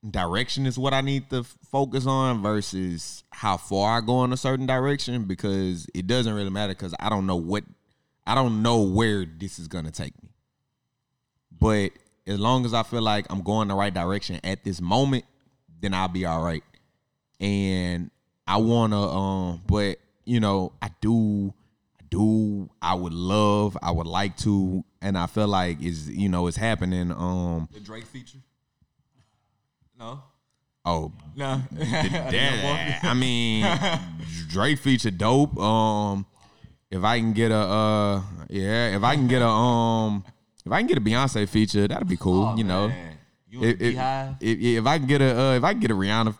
direction is what I need to focus on versus how far I go in a certain direction because it doesn't really matter because I don't know what I don't know where this is gonna take me. But as long as I feel like I'm going the right direction at this moment, then I'll be all right. And I wanna um but you know, I do I do I would love, I would like to, and I feel like is you know, it's happening. Um the Drake feature? No? oh No. *laughs* that, *laughs* I mean, Drake feature dope. Um, if I can get a, uh, yeah, if I can get a, um, if I can get a Beyonce feature, that'd be cool. Oh, you know. You if, if, if, if I can get a, uh, if I can get a Rihanna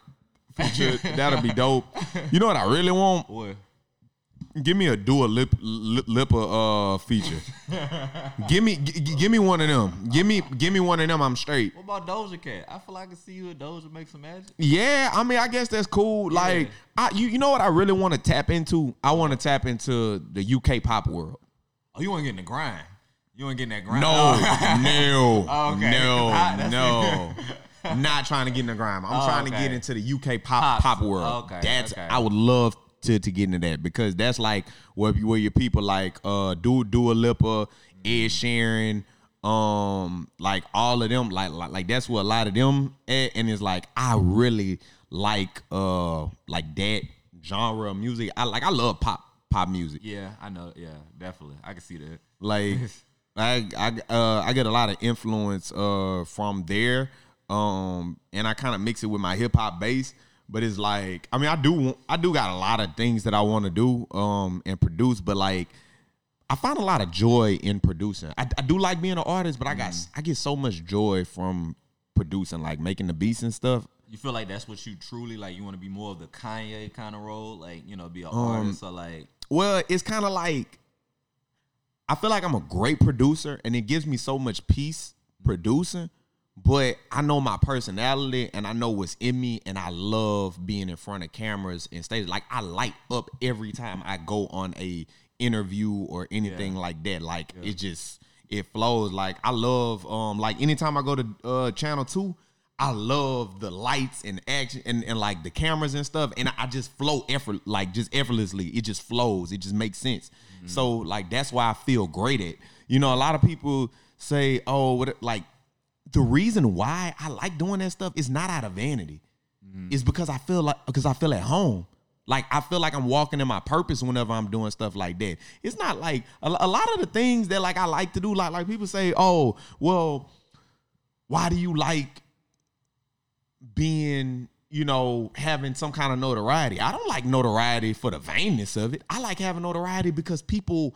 feature, That'll be dope. You know what I really want? What? Give me a Dua Lip, lip Lipa uh feature. give me, g- g- give me one of them. Give me, give me one of them. I'm straight. What about Doja Cat? I feel like I can see you and Doja make some magic. Yeah, I mean, I guess that's cool. Like, I you you know what I really want to tap into? I want to tap into the UK pop world. Oh, you want to get in the grind? You want to get in that grind? No, *laughs* no, Oh, okay. no, *laughs* that's- no. *laughs* *laughs* Not trying to get in the grime. I'm Oh, trying to get into the UK pop Pops. pop world. Okay, That's okay. I would love to to get into that because that's like where where your people like uh do Dua Lipa, Ed Sheeran, um like all of them like like, like that's where a lot of them at, and it's like I really like uh like that genre of music. I like I love pop pop music. Yeah, I know. Yeah, definitely. I can see that. Like *laughs* I I uh I get a lot of influence uh from there. Um and I kind of mix it with my hip hop base. But it's like I mean I do I do got a lot of things that I want to do um and produce, but like I find a lot of joy in producing. I, I do like being an artist, but I got I get so much joy from producing, like making the beats and stuff. You feel like that's what you truly like. You want to be more of the Kanye kind of role, like you know, be an Um, artist or like. Well, it's kind of like I feel like I'm a great producer, and it gives me so much peace producing. But I know my personality, and I know what's in me, and I love being in front of cameras and stages. Like I light up every time I go on a interview or anything like that. Like it just it flows. Like I love um like anytime I go to uh channel two. I love the lights and action and, and like the cameras and stuff. And I just flow effort like just effortlessly. It just flows. It just makes sense. So like that's why I feel great at. You know, a lot of people say, oh, what like the reason why I like doing that stuff is not out of vanity. Mm. It's because I feel like because I feel at home. Like I feel like I'm walking in my purpose whenever I'm doing stuff like that. It's not like a, a lot of the things that like I like to do. Like like people say, oh, well, why do you like being, you know, having some kind of notoriety. I don't like notoriety for the vainness of it. I like having notoriety because people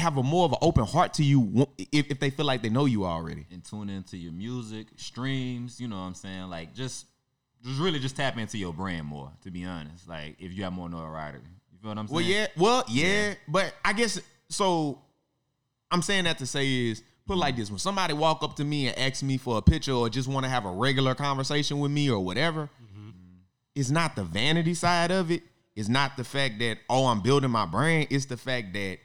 have a more of an open heart to you if, if they feel like they know you already. and tune into your music, streams, you know what I'm saying? Like just just really just tap into your brand more, to be honest. Like if you have more notoriety. You feel what I'm saying? Well, yeah, well, yeah, but I guess so. I'm saying that to say is put it like this: when somebody walk up to me and ask me for a picture or just want to have a regular conversation with me or whatever, mm-hmm. it's not the vanity side of it. It's not the fact that oh I'm building my brand. It's the fact that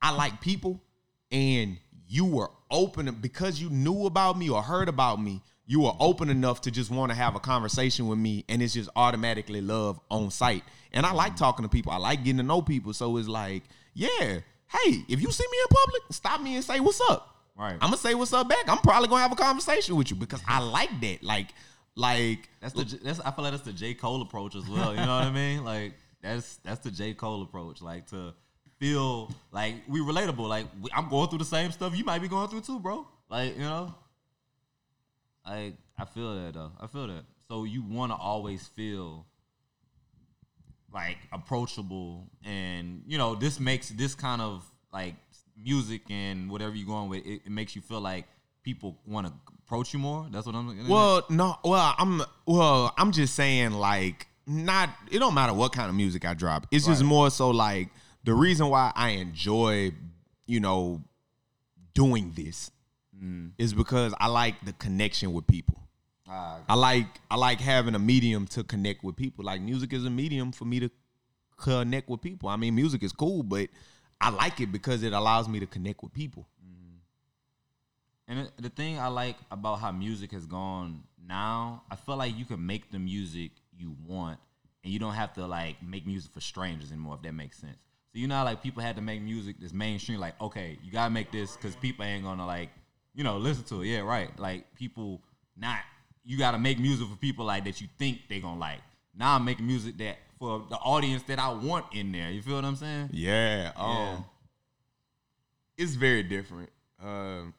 I like people and you were open because you knew about me or heard about me. You were open enough to just want to have a conversation with me, and it's just automatically love on sight. And I like mm-hmm. talking to people. I like getting to know people. So it's like, yeah, hey, if you see me in public, stop me and say what's up. Right. I'm gonna say what's up back. I'm probably gonna have a conversation with you because I *laughs* like that. Like, Like That's the that's I feel like that's the J Cole approach as well. You know what I mean? Like that's that's the J Cole approach. Like to feel like we relatable. Like we, I'm going through the same stuff you might be going through too, bro. Like you know, like I feel that though. I feel that. So you want to always feel like approachable, and you know this makes this kind of like music and whatever you're going with. It, it makes you feel like people want to approach you more. That's what I'm. Well, no, well, I'm well, I'm just saying like not it don't matter what kind of music I drop. It's just more so like the reason why I enjoy, you know, doing this Mm. is because I like the connection with people. Ah, I like I like having a medium to connect with people. Like music is a medium for me to connect with people. I mean, music is cool, but I like it because it allows me to connect with people. And the thing I like about how music has gone now, I feel like you can make the music you want, and you don't have to like make music for strangers anymore. If that makes sense. So you know, how, like people had to make music that's mainstream. Like, okay, you gotta make this because people ain't gonna like, you know, listen to it. Yeah, right. Like people not. You gotta make music for people like that you think they gonna like. Now I'm making music that for the audience that I want in there. You feel what I'm saying? Yeah. Um, Yeah. It's very different. Um,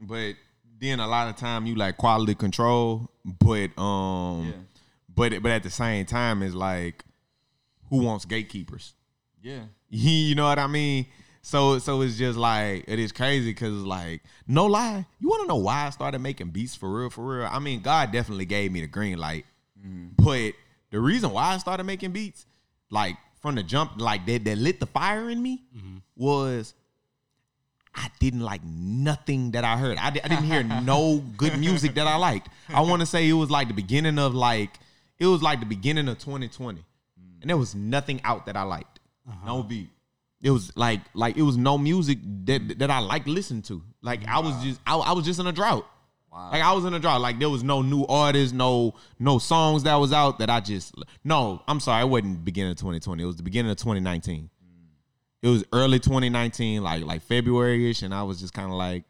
but then a lot of time you like quality control, but um, Yeah. but but at the same time, it's like who wants gatekeepers? Yeah. *laughs* you know what I mean? So so it's just like it is crazy because like no lie, you want to know why I started making beats for real for real? I mean, God definitely gave me the green light, mm-hmm. but the reason why I started making beats, like from the jump, like that that lit the fire in me, mm-hmm. was I didn't like nothing that I heard. I, di- I didn't hear *laughs* no good music that I liked. I want to say it was like the beginning of like it was like the beginning of 2020, mm. and there was nothing out that I liked. Uh-huh. No beat. It was like like it was no music that that I like listening to. Like I was just I, I was just in a drought. Wow. Like I was in a drought. Like there was no new artists, no no songs that was out that I just no. I'm sorry, it wasn't beginning of 2020. It was the beginning of 2019. It was early 2019, like like February ish, and I was just kind of like,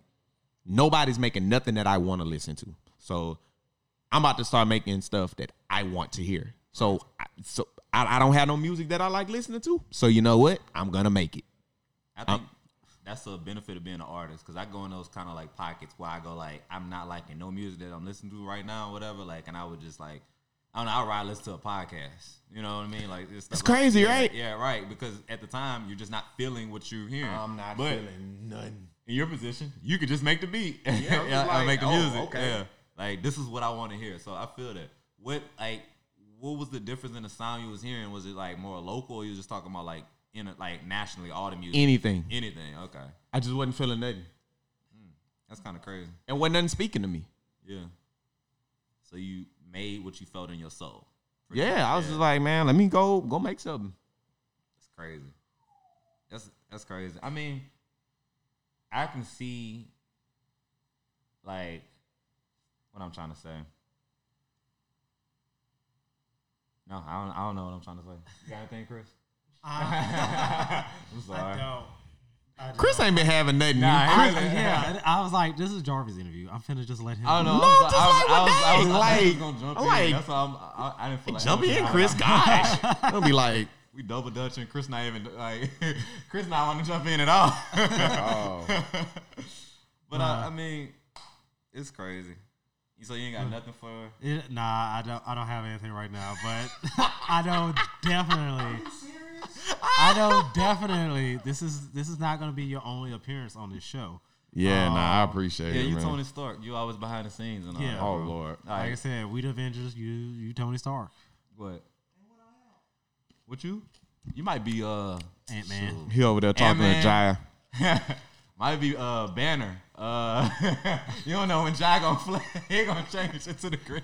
nobody's making nothing that I want to listen to. So I'm about to start making stuff that I want to hear. So I, so I, I don't have no music that I like listening to. So you know what? I'm gonna make it. I think um, that's a benefit of being an artist because I go in those kind of like pockets where I go like I'm not liking no music that I'm listening to right now, or whatever. Like, and I would just like I don't know. I'd rather listen to a podcast. You know what I mean? Like it's It's crazy, right? Yeah, right. Because at the time you're just not feeling what you're hearing. I'm not but feeling none. in your position, you could just make the beat. Yeah, *laughs* yeah, like, make the oh, music. okay. Yeah, like this is what I want to hear. So I feel that. What like what was the difference in the sound you was hearing? Was it like more local, or you was just talking about like in a, like nationally all the music? Anything. Anything. Okay, I just wasn't feeling nothing. Hmm, that's kind of crazy. And wasn't nothing speaking to me. Yeah. So you made what you felt in your soul. Yeah, I was just like, man, let me go go make something. That's crazy. That's that's crazy. I mean, I can see like what I'm trying to say. No, I don't. I don't know what I'm trying to say. You got anything, Chris? *laughs* I'm sorry. don't. I Chris ain't been having nothing. Nah, Chris, I- yeah, I was like, this is Jarvis' interview. I'm finna just let him. Oh, I don't know. No, I was, just I was, like I was, with I was, that. I was Like- gonna jump I'm in. like- That's why I'm, I, I didn't feel like jump in, I- Chris. *laughs* Gosh, I'll be like, We double dutch and Chris not even like *laughs* Chris not want to jump in at all. oh, But I, I mean, it's crazy. So you ain't got nothing for It, nah, I don't. I don't have anything right now, but *laughs* I know definitely. I know definitely. This is this is not going to be your only appearance on this show. yeah, nah, I appreciate Yeah, it, Yeah, you man. Tony Stark. You always behind the scenes and all Yeah. that. oh lord, All Like I right. said, we the Avengers. You you Tony Stark. What? What you? You might be uh Ant-Man. he over there talking to Ant-Man. Jaya. *laughs* might be uh Banner. Uh *laughs* you don't know when Jai gonna flip. *laughs* he gonna change it to the green.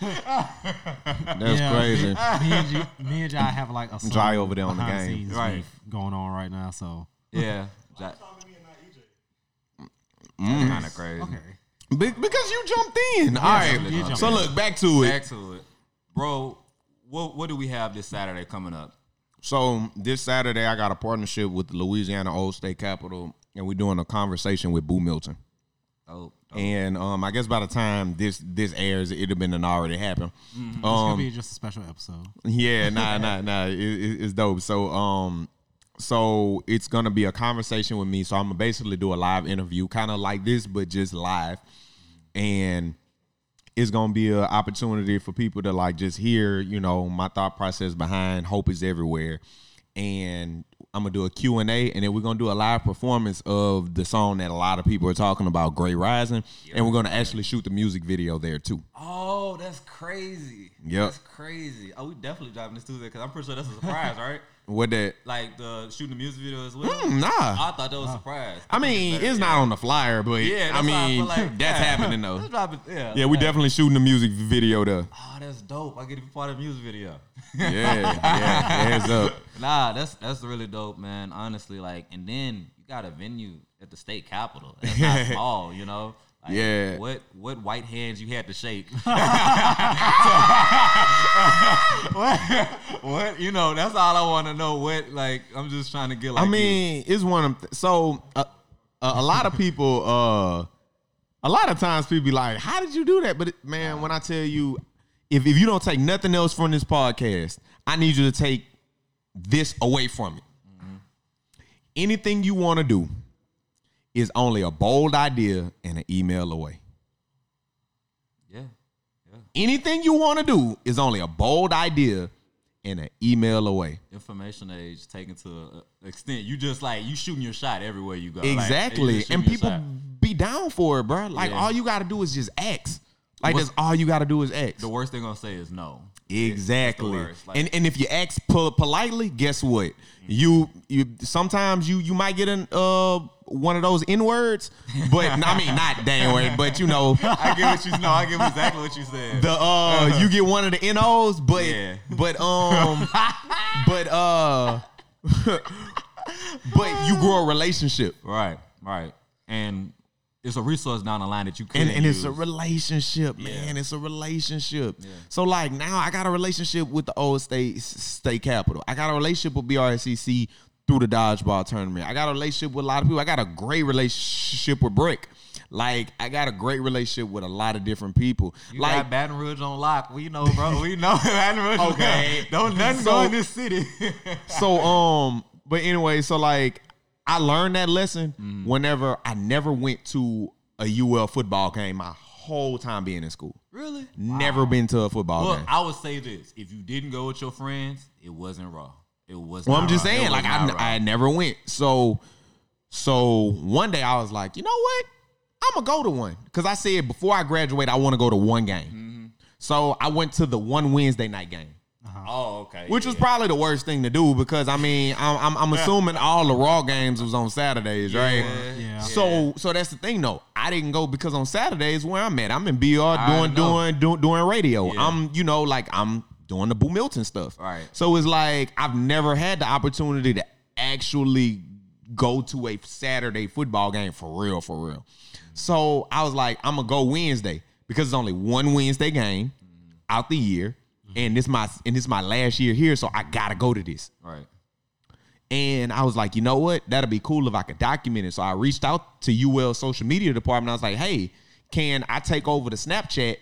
That's Yeah, crazy. Me, me and G, me and Jai have like a Jai over there on the behind game. scenes Right. beef going on right now. So yeah. Jai. Mm. Kind of crazy. okay, Be- because you jumped in. All right. you jumped So in. look back to it. Back to it, bro. What what do we have this Saturday coming up? So this Saturday, I got a partnership with the Louisiana Old State Capitol, and we're doing a conversation with Boo Milton. Dope. dope. And um, I guess by the time this this airs, it'd have been an already happened. It's gonna Um, be just a special episode. yeah, nah, *laughs* nah, nah. It, it- it's dope. So, um, so it's gonna be a conversation with me. So I'm gonna basically do a live interview, kind of like this, but just live, and it's gonna be an opportunity for people to like just hear, you know, my thought process behind "Hope Is Everywhere," and I'm gonna do a Q and A, and then we're gonna do a live performance of the song that a lot of people are talking about, "Great Rising," and we're gonna actually shoot the music video there too. Oh, that's crazy. Yep. That's crazy. Oh, we definitely dropping this Tuesday because I'm pretty sure that's a surprise, *laughs* right? What that? Like the shooting the music video as well. Hmm, nah. I thought that was a surprise. I mean, it's not on the flyer, but Yeah, I that's why I mean, like, that's yeah. happening though. Let's. Yeah. Yeah, we definitely shooting the music video though. Oh, that's dope. I get to be part of the music video. Yeah, yeah, hands up. *laughs* Nah, that's that's really dope, man. Honestly, like, and then you got a venue at the state capitol. That's not *laughs* small, you know. Like, Yeah. What what white hands you had to shake? *laughs* *laughs* what, what you know? That's all I want to know. What like I'm just trying to get like. I you. mean, it's one of them. So uh, a, a lot of people, uh, a lot of times people be like, "How did you do that?" But it, man, when I tell you, if if you don't take nothing else from this podcast, I need you to take this away from it. Anything you want to do is only a bold idea and an email away. yeah, yeah. Anything you want to do is only a bold idea and an email away. Information age taken to an extent. You just like you shooting your shot everywhere you go. Exactly. just and people be down for it, bro. Like Yeah. all you gotta do is just X. Like What's- that's all you gotta do is X. The worst they're gonna say is no. Exactly. Like- and and if you ask po- politely, guess what? You you sometimes you you might get an uh one of those N words, but I mean not dang word, but you know *laughs* I get what you know. I get exactly what you said. the uh you get one of the NOs, but Yeah. but um *laughs* but uh *laughs* but you grow a relationship. right, right, and it's a resource down the line that you can and, and it's a relationship, man. It's a relationship. So like now I got a relationship with the old state state capital. I got a relationship with BRCC through the dodgeball tournament. I got a relationship with a lot of people. I got a great relationship with Brick. Like I got a great relationship with a lot of different people. You like got Baton Rouge on lock. We know, bro. We know *laughs* Baton Rouge. Okay. don't nothing So- go in this city. *laughs* so um but anyway so like i learned that lesson Mm. whenever i never went to a ul football game my whole time being in school really? never been to a football Well, game I would say this: if you didn't go with your friends, it wasn't raw. It was. well i'm just raw. Saying like I, raw. I never went so so one day i was like you know what i'm gonna go to one because i said before i graduate i want to go to one game Mm-hmm. so i went to the one wednesday night game Uh-huh. Oh, okay. Which yeah. was probably the worst thing to do because I mean I'm, I'm, I'm assuming all the Raw games was on Saturdays, right? Yeah. So so that's the thing though. I didn't go because on Saturdays where I'm at, I'm in BR doing doing doing doing radio. Yeah. I'm you know like I'm doing the Boo Milton stuff. Right. So it's like I've never had the opportunity to actually go to a Saturday football game for real, for real. So I was like, I'm gonna go Wednesday because it's only one Wednesday game out the year, and this my and this my last year here, so I gotta go to this. right. And I was like, you know what? That'd be cool if I could document it. So I reached out to UL social media department. I was like, hey, can I take over the Snapchat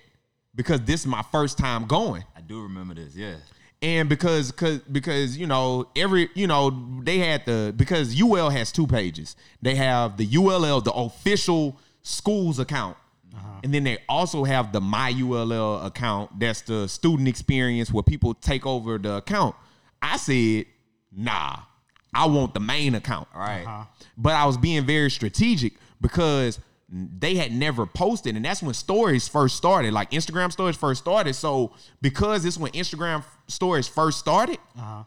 because this is my first time going? I do remember this. Yeah. And because cause, because you know every you know they had the because UL has two pages. They have the ULL the official schools account. And then they also have the My ULL account. That's the student experience where people take over the account. I said, nah, I want the main account. Right. Uh-huh. But I was being very strategic because they had never posted, and that's when stories first started. Like Instagram stories first started. So because this when Instagram stories first started, Uh-huh.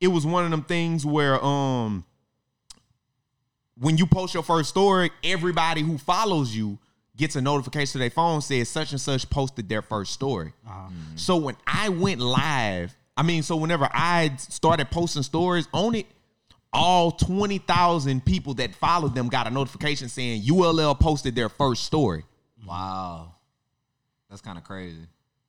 it was one of them things where um when you post your first story, everybody who follows you gets a notification to their phone says such and such posted their first story. Uh-huh. Mm-hmm. So when I went live, I mean, so whenever I started posting stories on it, all 20,000 people that followed them got a notification saying ULL posted their first story. Wow. That's kind of crazy.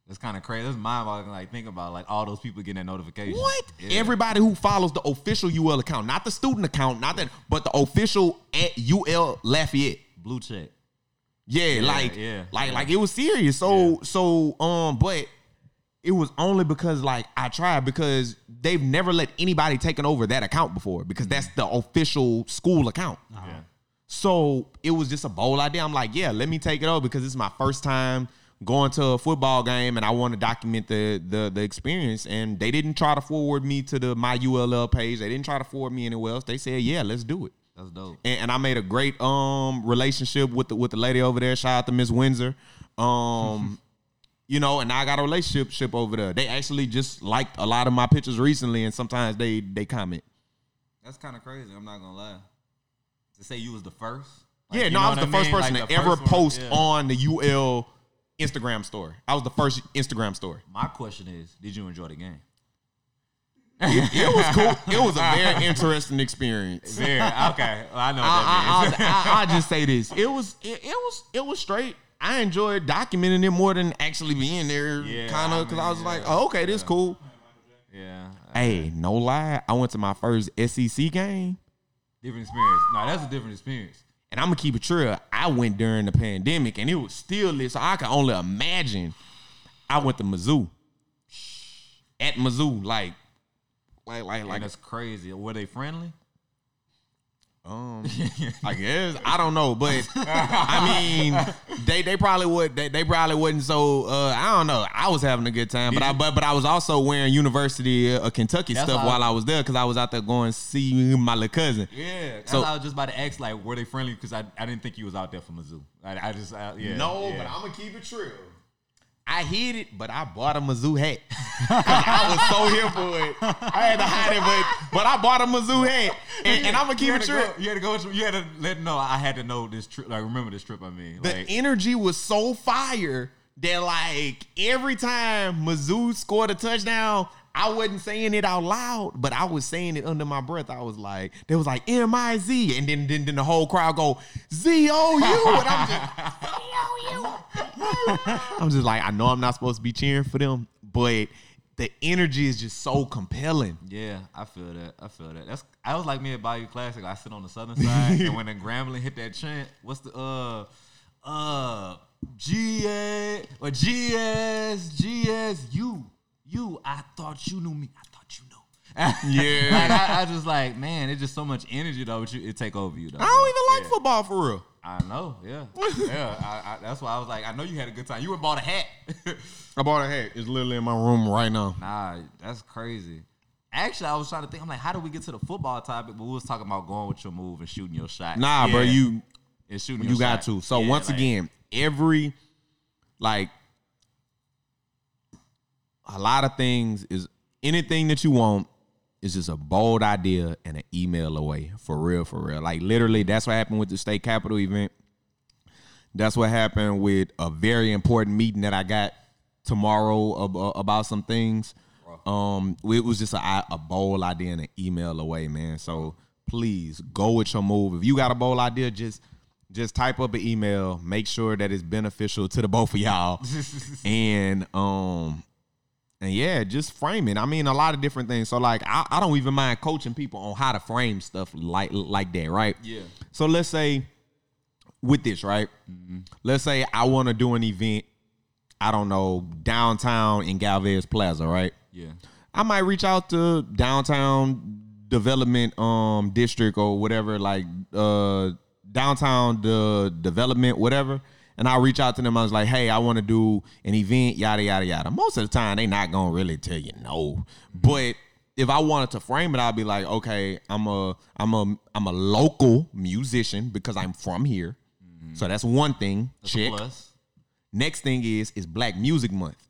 That's kind of crazy. That's mind boggling. Like think about like all those people getting that notification. What? Yeah. Everybody who follows the official UL account, not the student account, not that, but the official at UL Lafayette. blue check. Yeah, like yeah, like yeah. like it was serious. So so um, but it was only because like I tried because they've never let anybody taken over that account before because that's the official school account. Yeah. So it was just a bold idea. I'm like, yeah, let me take it over because this is my first time going to a football game and I want to document the the the experience. And they didn't try to forward me to the my ULL page. They didn't try to forward me anywhere else. They said, yeah, let's do it. That's dope. And, and I made a great um relationship with the with the lady over there. Shout out to Miss Windsor. Um, *laughs* you know, and I got a relationship ship over there. They actually just liked a lot of my pictures recently, and sometimes they they comment. That's kind of crazy. I'm not gonna lie. To say you was the first. Like, Yeah, no, I was the first mean? person Like, to ever one, post yeah. on the UL Instagram story. I was the first Instagram story. My question is, did you enjoy the game? It was cool. It was a very *laughs* interesting experience. Very. Okay. Well, I know I, that I. I, I, I just say this. It was it, it was it was straight. I enjoyed documenting it more than actually being there, Yeah, kind of, because I, mean, was like, oh, okay, this cool. yeah. Hey, no lie, I went to my first SEC game, Different experience. No, that's a different experience. and I'm gonna keep it true. I went during the pandemic, and it was still lit, so I can only imagine. I went to Mizzou, at Mizzou, like, like, like, Like like, that's crazy. Were they friendly? Um, *laughs* I guess I don't know, but I mean, they they probably would they, they probably wouldn't. So uh, I don't know. I was having a good time, but I but but I was also wearing University of Kentucky That's stuff while I was there because I was out there going to see my little cousin. Yeah. So- I was just about to ask, like, were they friendly? Because I, I didn't think you was out there for Mizzou. I, I just, I, yeah. No, yeah. but I'm gonna keep it true. I hid it, but I bought a Mizzou hat. I was so here for it. I had to hide it, but but I bought a Mizzou hat, and, and I'm gonna keep it true. You had to go. You had to let know. I had to know this trip. Like, remember this trip? I mean, the like, energy was so fire that like every time Mizzou scored a touchdown, I wasn't saying it out loud, but I was saying it under my breath. I was like, there was like M I Z, and then, then then the whole crowd go Z O U, and I'm just Z O U. *laughs* I'm just like, I know I'm not supposed to be cheering for them, but the energy is just so compelling. Yeah, I feel that. I feel that. That's I was like me at Bayou Classic. I sit on the southern side, and when the Grambling hit that chant, what's the uh uh G A or G S G S U you? I thought you knew me. I thought you knew. Yeah. *laughs* like I, I just like man, it's just so much energy though. But you, it take over you though. I don't even like Yeah. football for real. I know. Yeah, yeah. I, I, that's why I was like, I know you had a good time. You bought a hat. I bought a hat. It's literally in my room right now. Nah, that's crazy. Actually, I was trying to think. I'm like, how do we get to the football topic? But we was talking about going with your move and shooting your shot. Nah, bro, you and shooting. You got shot. to. So Yeah, once like, again, every like a lot of things is anything that you want is just a bold idea and an email away. For real, for real. Like literally, that's what happened with the state capitol event. That's what happened with a very important meeting that I got tomorrow uh, about some things. Um, it was just a, a bold idea and an email away, man. So please go with your move. If you got a bold idea, just just type up an email. Make sure that it's beneficial to the both of y'all, *laughs* and um, and yeah, just frame it. I mean, a lot of different things. So like, I, I don't even mind coaching people on how to frame stuff like like that, right? Yeah. So let's say with this, right? Let's say I want to do an event. I don't know downtown in Galvez Plaza, right? Yeah. I might reach out to downtown development um district or whatever, like uh downtown the development, whatever. And I'll reach out to them. I was like, hey, I want to do an event, yada yada yada. Most of the time they not gonna really tell you no. But if I wanted to frame it, I'd be like, okay, I'm a I'm a I'm a local musician because I'm from here. Mm-hmm. So that's one thing. That's Check. plus. Next thing is is Black Music Month.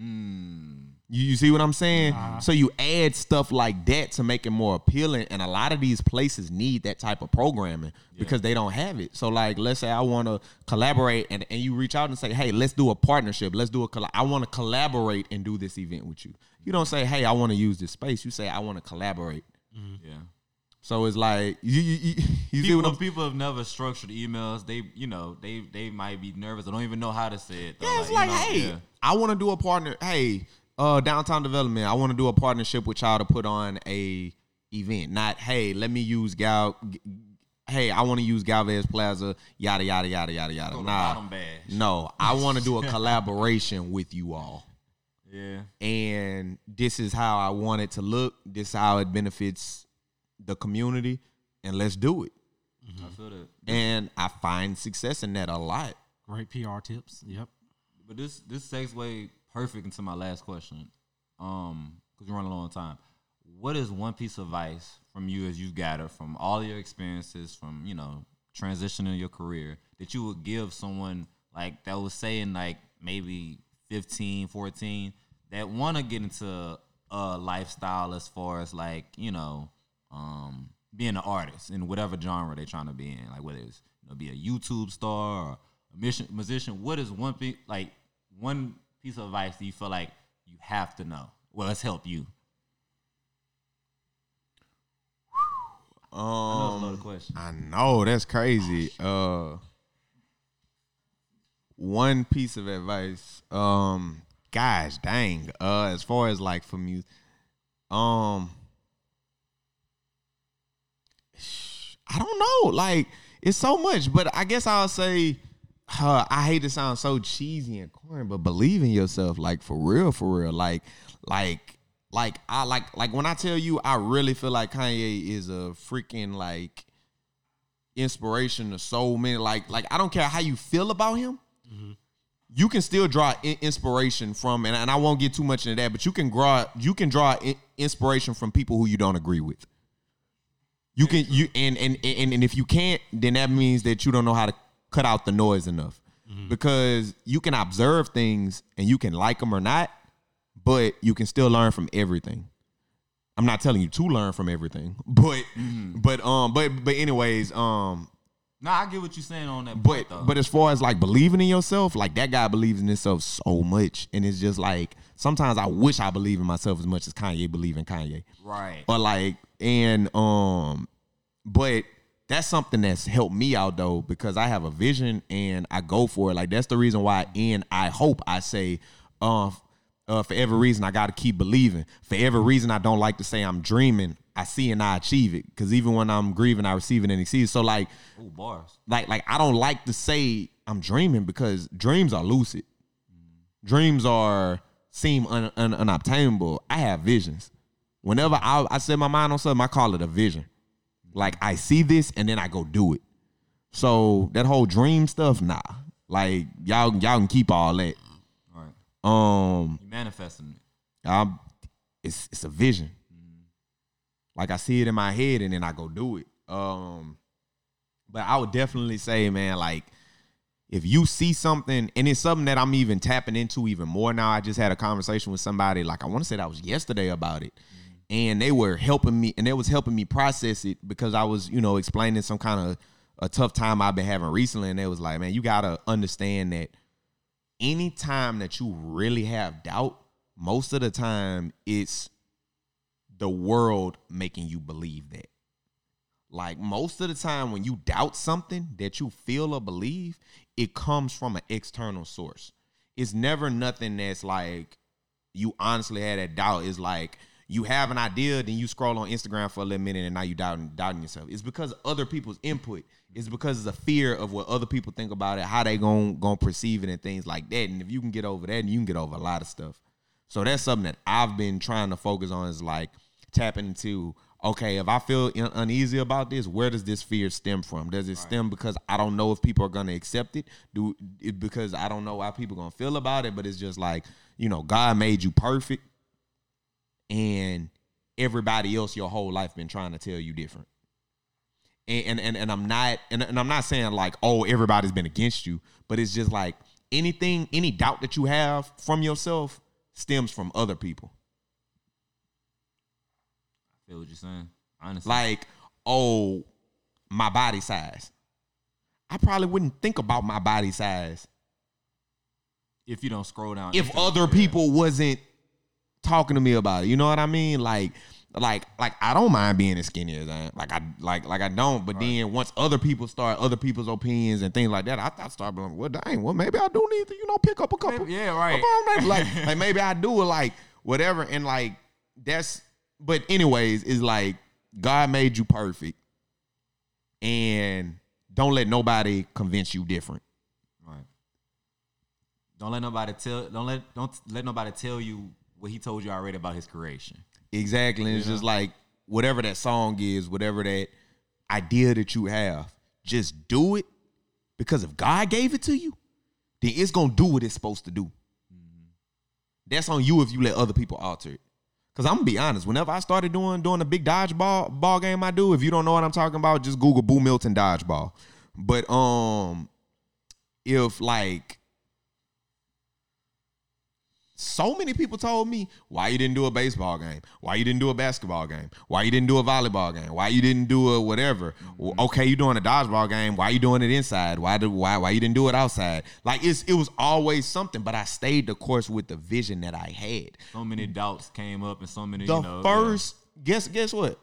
Mm. You, you see what I'm saying? Uh-huh. So you add stuff like that to make it more appealing, and a lot of these places need that type of programming because they don't have it. So like, let's say I want to collaborate, and, and you reach out and say, hey, let's do a partnership. Let's do a. Coll- I want to collaborate and do this event with you. You don't say, hey, I want to use this space. You say, I want to collaborate. Mm-hmm. Yeah. So it's like you you, you, *laughs* you see People, what I'm people have never structured emails. They, you know, they they might be nervous. I don't even know how to say it. though. Yeah, it's you like, know, hey, yeah. I want to do a partner. Hey, uh, downtown development. I want to do a partnership with y'all to put on a event. Not, hey, let me use Gal. g- hey, I want to use Galvez Plaza, yada yada yada yada yada. Go Nah, no, I want to do a collaboration with you all, Yeah. and this is how I want it to look. This is how it benefits the community, and let's do it. I feel that. And I find success in that a lot. Great PR tips. Yep. But this this segue perfect into my last question. Um, because we're running low on time. What is one piece of advice from you as you've gathered from all your experiences from, you know, transitioning your career that you would give someone like that was saying like maybe 15, 14 that want to get into a lifestyle as far as like, you know, um, being an artist in whatever genre they're trying to be in, like whether it's you know, be a YouTube star or a musician. What is one thing, like one piece of advice that you feel like you have to know? Well, let's help you. I know it's a Um, loaded question. I know that's crazy. Uh, one piece of advice. Um, gosh, dang. Uh, as far as like for music, um, I don't know. Like it's so much, but I guess I'll say. Uh, I hate to sound so cheesy and corny, but believe in yourself, like for real, for real. Like, like, like I like like when I tell you, I really feel like Kanye is a freaking like inspiration to so many. Like, like I don't care how you feel about him. You can still draw inspiration from, and, and I won't get too much into that, but you can draw you can draw inspiration from people who you don't agree with. You can you and, and and and if you can't, then that means that you don't know how to cut out the noise enough. Because you can observe things and you can like them or not, but you can still learn from everything. I'm not telling you to learn from everything, *laughs* but but um but but anyways, um No, I get what you're saying on that but point, but as far as like believing in yourself, like that guy believes in himself so much, and it's just like sometimes I wish I believe in myself as much as Kanye believe in Kanye. right. But like, and um, but that's something that's helped me out though because I have a vision and I go for it. Like that's the reason why. And I hope I say, uh, uh, for every reason I got to keep believing. For every reason I don't like to say I'm dreaming, I see and I achieve it. Because even when I'm grieving, I receive it and exceed. So like, Ooh, bars. like like I don't like to say I'm dreaming because dreams are lucid. Dreams are seem un, un, unobtainable. I have visions. Whenever I, I set my mind on something, I call it a vision. Like I see this and then I go do it. So that whole dream stuff, nah. Like y'all y'all can keep all that. All right. Um, You manifesting it. I'm, it's it's a vision. Like I see it in my head and then I go do it. Um, but I would definitely say, man, like if you see something and it's something that I'm even tapping into even more now. I just had a conversation with somebody, like I want to say that was yesterday about it. And they were helping me and they was helping me process it because I was, you know, explaining some kind of a tough time I've been having recently. And they was like, man, you gotta understand that anytime that you really have doubt, most of the time it's the world making you believe that. Like most of the time when you doubt something that you feel or believe, it comes from an external source. It's never nothing that's like you honestly had that doubt. It's like you have an idea, then you scroll on Instagram for a little minute and now you doubting doubting yourself. It's because other people's input. It's because of the fear of what other people think about it, how they gon' gon' perceive it and things like that. And if you can get over that, you can get over a lot of stuff. So that's something that I've been trying to focus on is like tapping into okay, if I feel un- uneasy about this, where does this fear stem from? Does it stem because I don't know if people are going to accept it? Do it because I don't know how people going to feel about it, but it's just like, you know, God made you perfect and everybody else your whole life been trying to tell you different. And and and, and I'm not and, and I'm not saying like, oh, everybody's been against you, but it's just like anything, any doubt that you have from yourself stems from other people. I feel what you're saying. Honestly. like, oh, my body size. I probably wouldn't think about my body size if you don't scroll down. if Instagram, other yeah. people wasn't talking to me about it. You know what I mean? Like, like, like I don't mind being as skinny as I am. Like I like like I don't. But then once other people start other people's opinions and things like that, I, I start being well, dang, well maybe I do need to you know pick up a couple. Maybe- yeah, right. couple- like *laughs* like maybe I do it like whatever and like that's. But anyways, is like God made you perfect. and don't let nobody convince you different. Right. Don't let nobody tell. Don't let don't let nobody tell you what he told you already about his creation. Exactly. And it's just like whatever that song is, whatever that idea that you have, just do it because if God gave it to you, then it's gonna do what it's supposed to do. That's on you if you let other people alter it. Cause I'm gonna be honest, whenever I started doing doing a big dodgeball ball game I do, if you don't know what I'm talking about, just Google Boo Milton dodgeball. But um if like so many people told me why you didn't do a baseball game, why you didn't do a basketball game, why you didn't do a volleyball game, why you didn't do a whatever. Well, mm-hmm. Okay, you doing a dodgeball game, why you doing it inside? Why did why why you didn't do it outside? Like it's it was always something, but I stayed the course with the vision that I had. So many doubts came up, and so many. The you know, first guess guess what?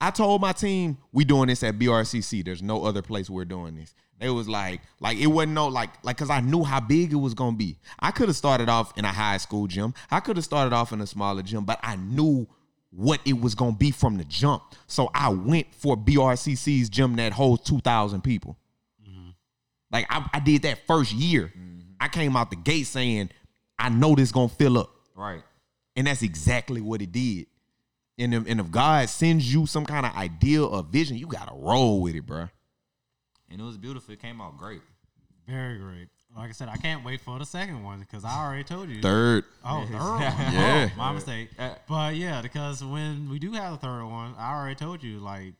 I told my team we doing this at BRCC. There's no other place we're doing this. It was like like it wasn't no like like because I knew how big it was gonna be. I could have started off in a high school gym. I could have started off in a smaller gym, but I knew what it was gonna be from the jump. So I went for BRCC's gym that holds two thousand people. Mm-hmm. Like I, I did that first year. Mm-hmm. I came out the gate saying, I know this gonna fill up. right. And that's exactly what it did. And if, and if God sends you some kind of idea or vision, you gotta roll with it, bro. And it was beautiful. It came out great. Very great. Like I said, I can't wait for the second one because I already told you. Third. Oh, third one. *laughs* Yeah. Oh, my mistake. Uh, But yeah, because when we do have the third one, I already told you, like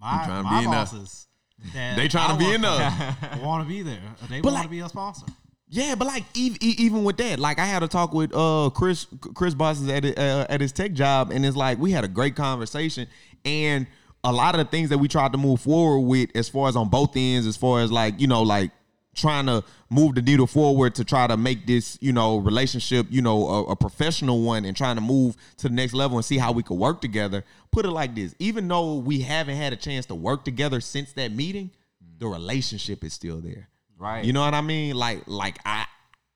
my trying to my be enough. bosses, that They trying to be enough. *laughs* *laughs* want to be there. They want like- to be a sponsor. Yeah, but like even, even with that, like I had a talk with uh Chris Chris Bosses at uh, at his tech job, and it's like we had a great conversation, and a lot of the things that we tried to move forward with, as far as on both ends, as far as like you know like trying to move the needle forward to try to make this you know relationship you know a, a professional one, and trying to move to the next level and see how we could work together. Put it like this: even though we haven't had a chance to work together since that meeting, the relationship is still there. Right. You know what I mean? Like, like I,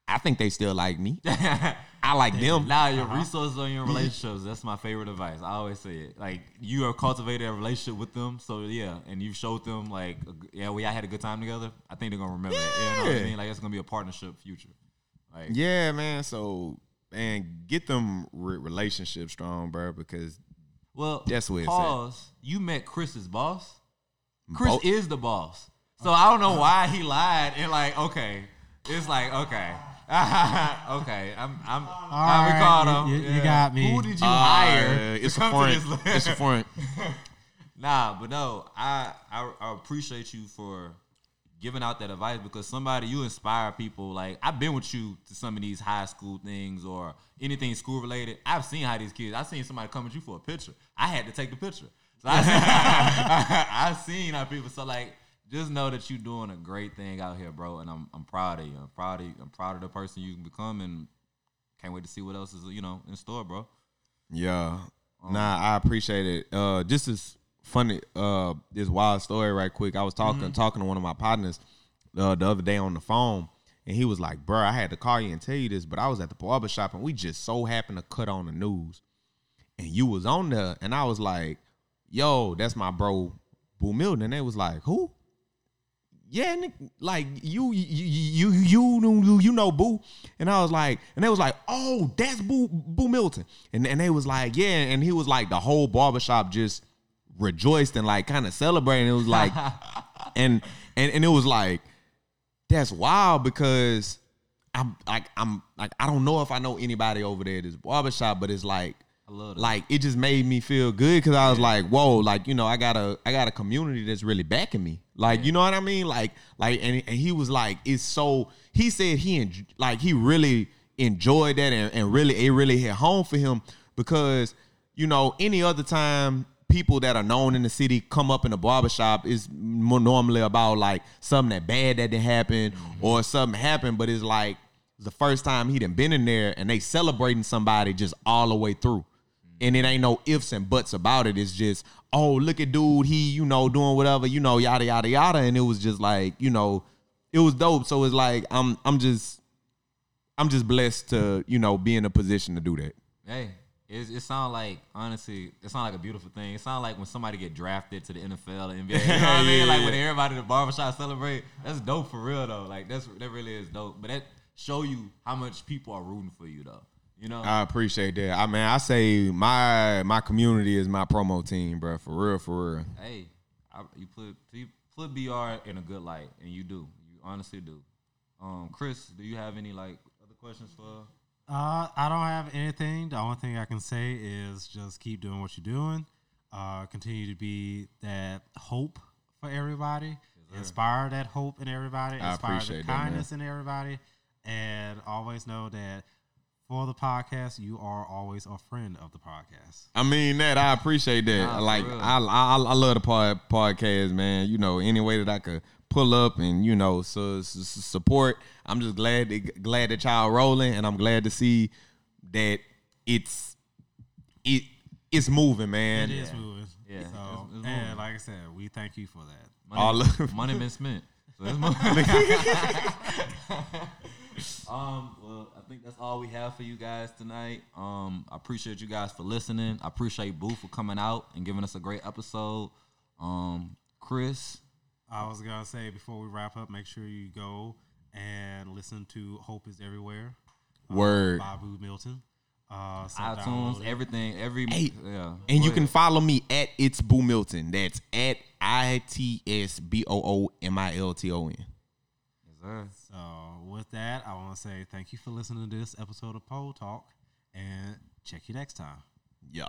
I think they still like me. *laughs* I like them. Now your uh-huh. resources on your relationships. That's my favorite advice. I always say it. Like you have cultivated a relationship with them, so yeah, and you've showed them like, yeah, we I had a good time together. I think they're gonna remember that. You know what I mean? Like it's gonna be a partnership future. Like Yeah, man. So, man, get them re- relationships strong, bro. Because well, That's where it's at. pause. You met Chris's boss. Chris Bo- is the boss. So I don't know why he lied and like, okay, it's like okay. *laughs* okay, I'm. I'm. I right, recall you- him. you- you got me. Who did you uh, hire? it's a come front. It's a front. *laughs* Nah, but no, I, I I appreciate you for giving out that advice because somebody you inspire people. Like I've been with you to some of these high school things or anything school related. I've seen how these kids. I've seen somebody come at you for a picture. I had to take the picture. So I, *laughs* I've seen how people. So like, just know that you're doing a great thing out here, bro. And I'm I'm proud of you. I'm proud of you. I'm proud of the person you can become, and can't wait to see what else is you know in store, bro. Yeah. Nah, I appreciate it. Uh, just as funny, uh, this wild story right quick. I was talking talking to one of my partners uh, the other day on the phone, and he was like, "Bro, I had to call you and tell you this, but I was at the barber shop and we just so happened to cut on the news, and you was on there, and I was like, "Yo, that's my bro, Boo Milton." And they was like, "Who?" Yeah, like you, you, you, you, you, you know, Boo, and I was like, and they was like, oh, that's Boo, Boo Milton, and and they was like, yeah, and he was like, the whole barbershop just rejoiced and like kind of celebrating. It was like, *laughs* and and and it was like, that's wild because I'm like I'm like I don't know if I know anybody over there at this barbershop, but it's like I love like it just made me feel good because I was like, whoa, like you know, I got a I got a community that's really backing me. Like you know what I mean? Like like and, and he was like, it's so he said he en- like he really enjoyed that and, and really it really hit home for him because you know any other time people that are known in the city come up in a barbershop is more normally about like something that bad that didn't happen mm-hmm. or something happened, but it's like the first time he done been in there and they celebrating somebody just all the way through. And it ain't no ifs and buts about it. It's just, oh, look at dude, he, you know, doing whatever, you know, yada yada yada. And it was just like, you know, it was dope. So it's like I'm I'm just I'm just blessed to, you know, be in a position to do that. Hey, It, it sounds like honestly, it sounds like a beautiful thing. It sounds like when somebody get drafted to the NFL, and NBA. You know what I mean? Like when everybody at the barbershop celebrate. That's dope for real though. Like that's that really is dope. But that show you how much people are rooting for you though. You know. I appreciate that. I mean, I say my my community is my promo team, bro. For real, for real. hey, I, you put you put BR in a good light, and you do. You honestly do. Um, Chris, do you have any like other questions for? Uh, I don't have anything. The only thing I can say is just keep doing what you're doing. Uh, continue to be that hope for everybody. inspire that hope in everybody. I Inspire the appreciate that, kindness in everybody. And always know that for the podcast, you are always a friend of the podcast. I mean that I appreciate that. Nah, like real. I, I I love the pod, podcast, man. You know, any way that I could pull up and you know so, so- so support. I'm just glad that, glad that y'all rolling, and I'm glad to see that it's it it's moving, man. It is moving. Yeah, So, it's- it's moving. and like I said, we thank you for that. Money, All of- money been spent. So it's mo- *laughs* *laughs* *laughs* um, well, I think that's all we have for you guys tonight. Um, I appreciate you guys for listening. I appreciate Boo for coming out and giving us a great episode. Um, Chris, I was gonna say before we wrap up, make sure you go and listen to "Hope Is Everywhere." uh, Word. by Boo Milton. Uh, so iTunes, everything, every Hey, yeah. And Go you can follow me at it's Boo Milton. That's at I T S B O O M I L T O N. Yes. So with that, I want to say thank you for listening to this episode of Pole Talk, and check you next time. Yeah.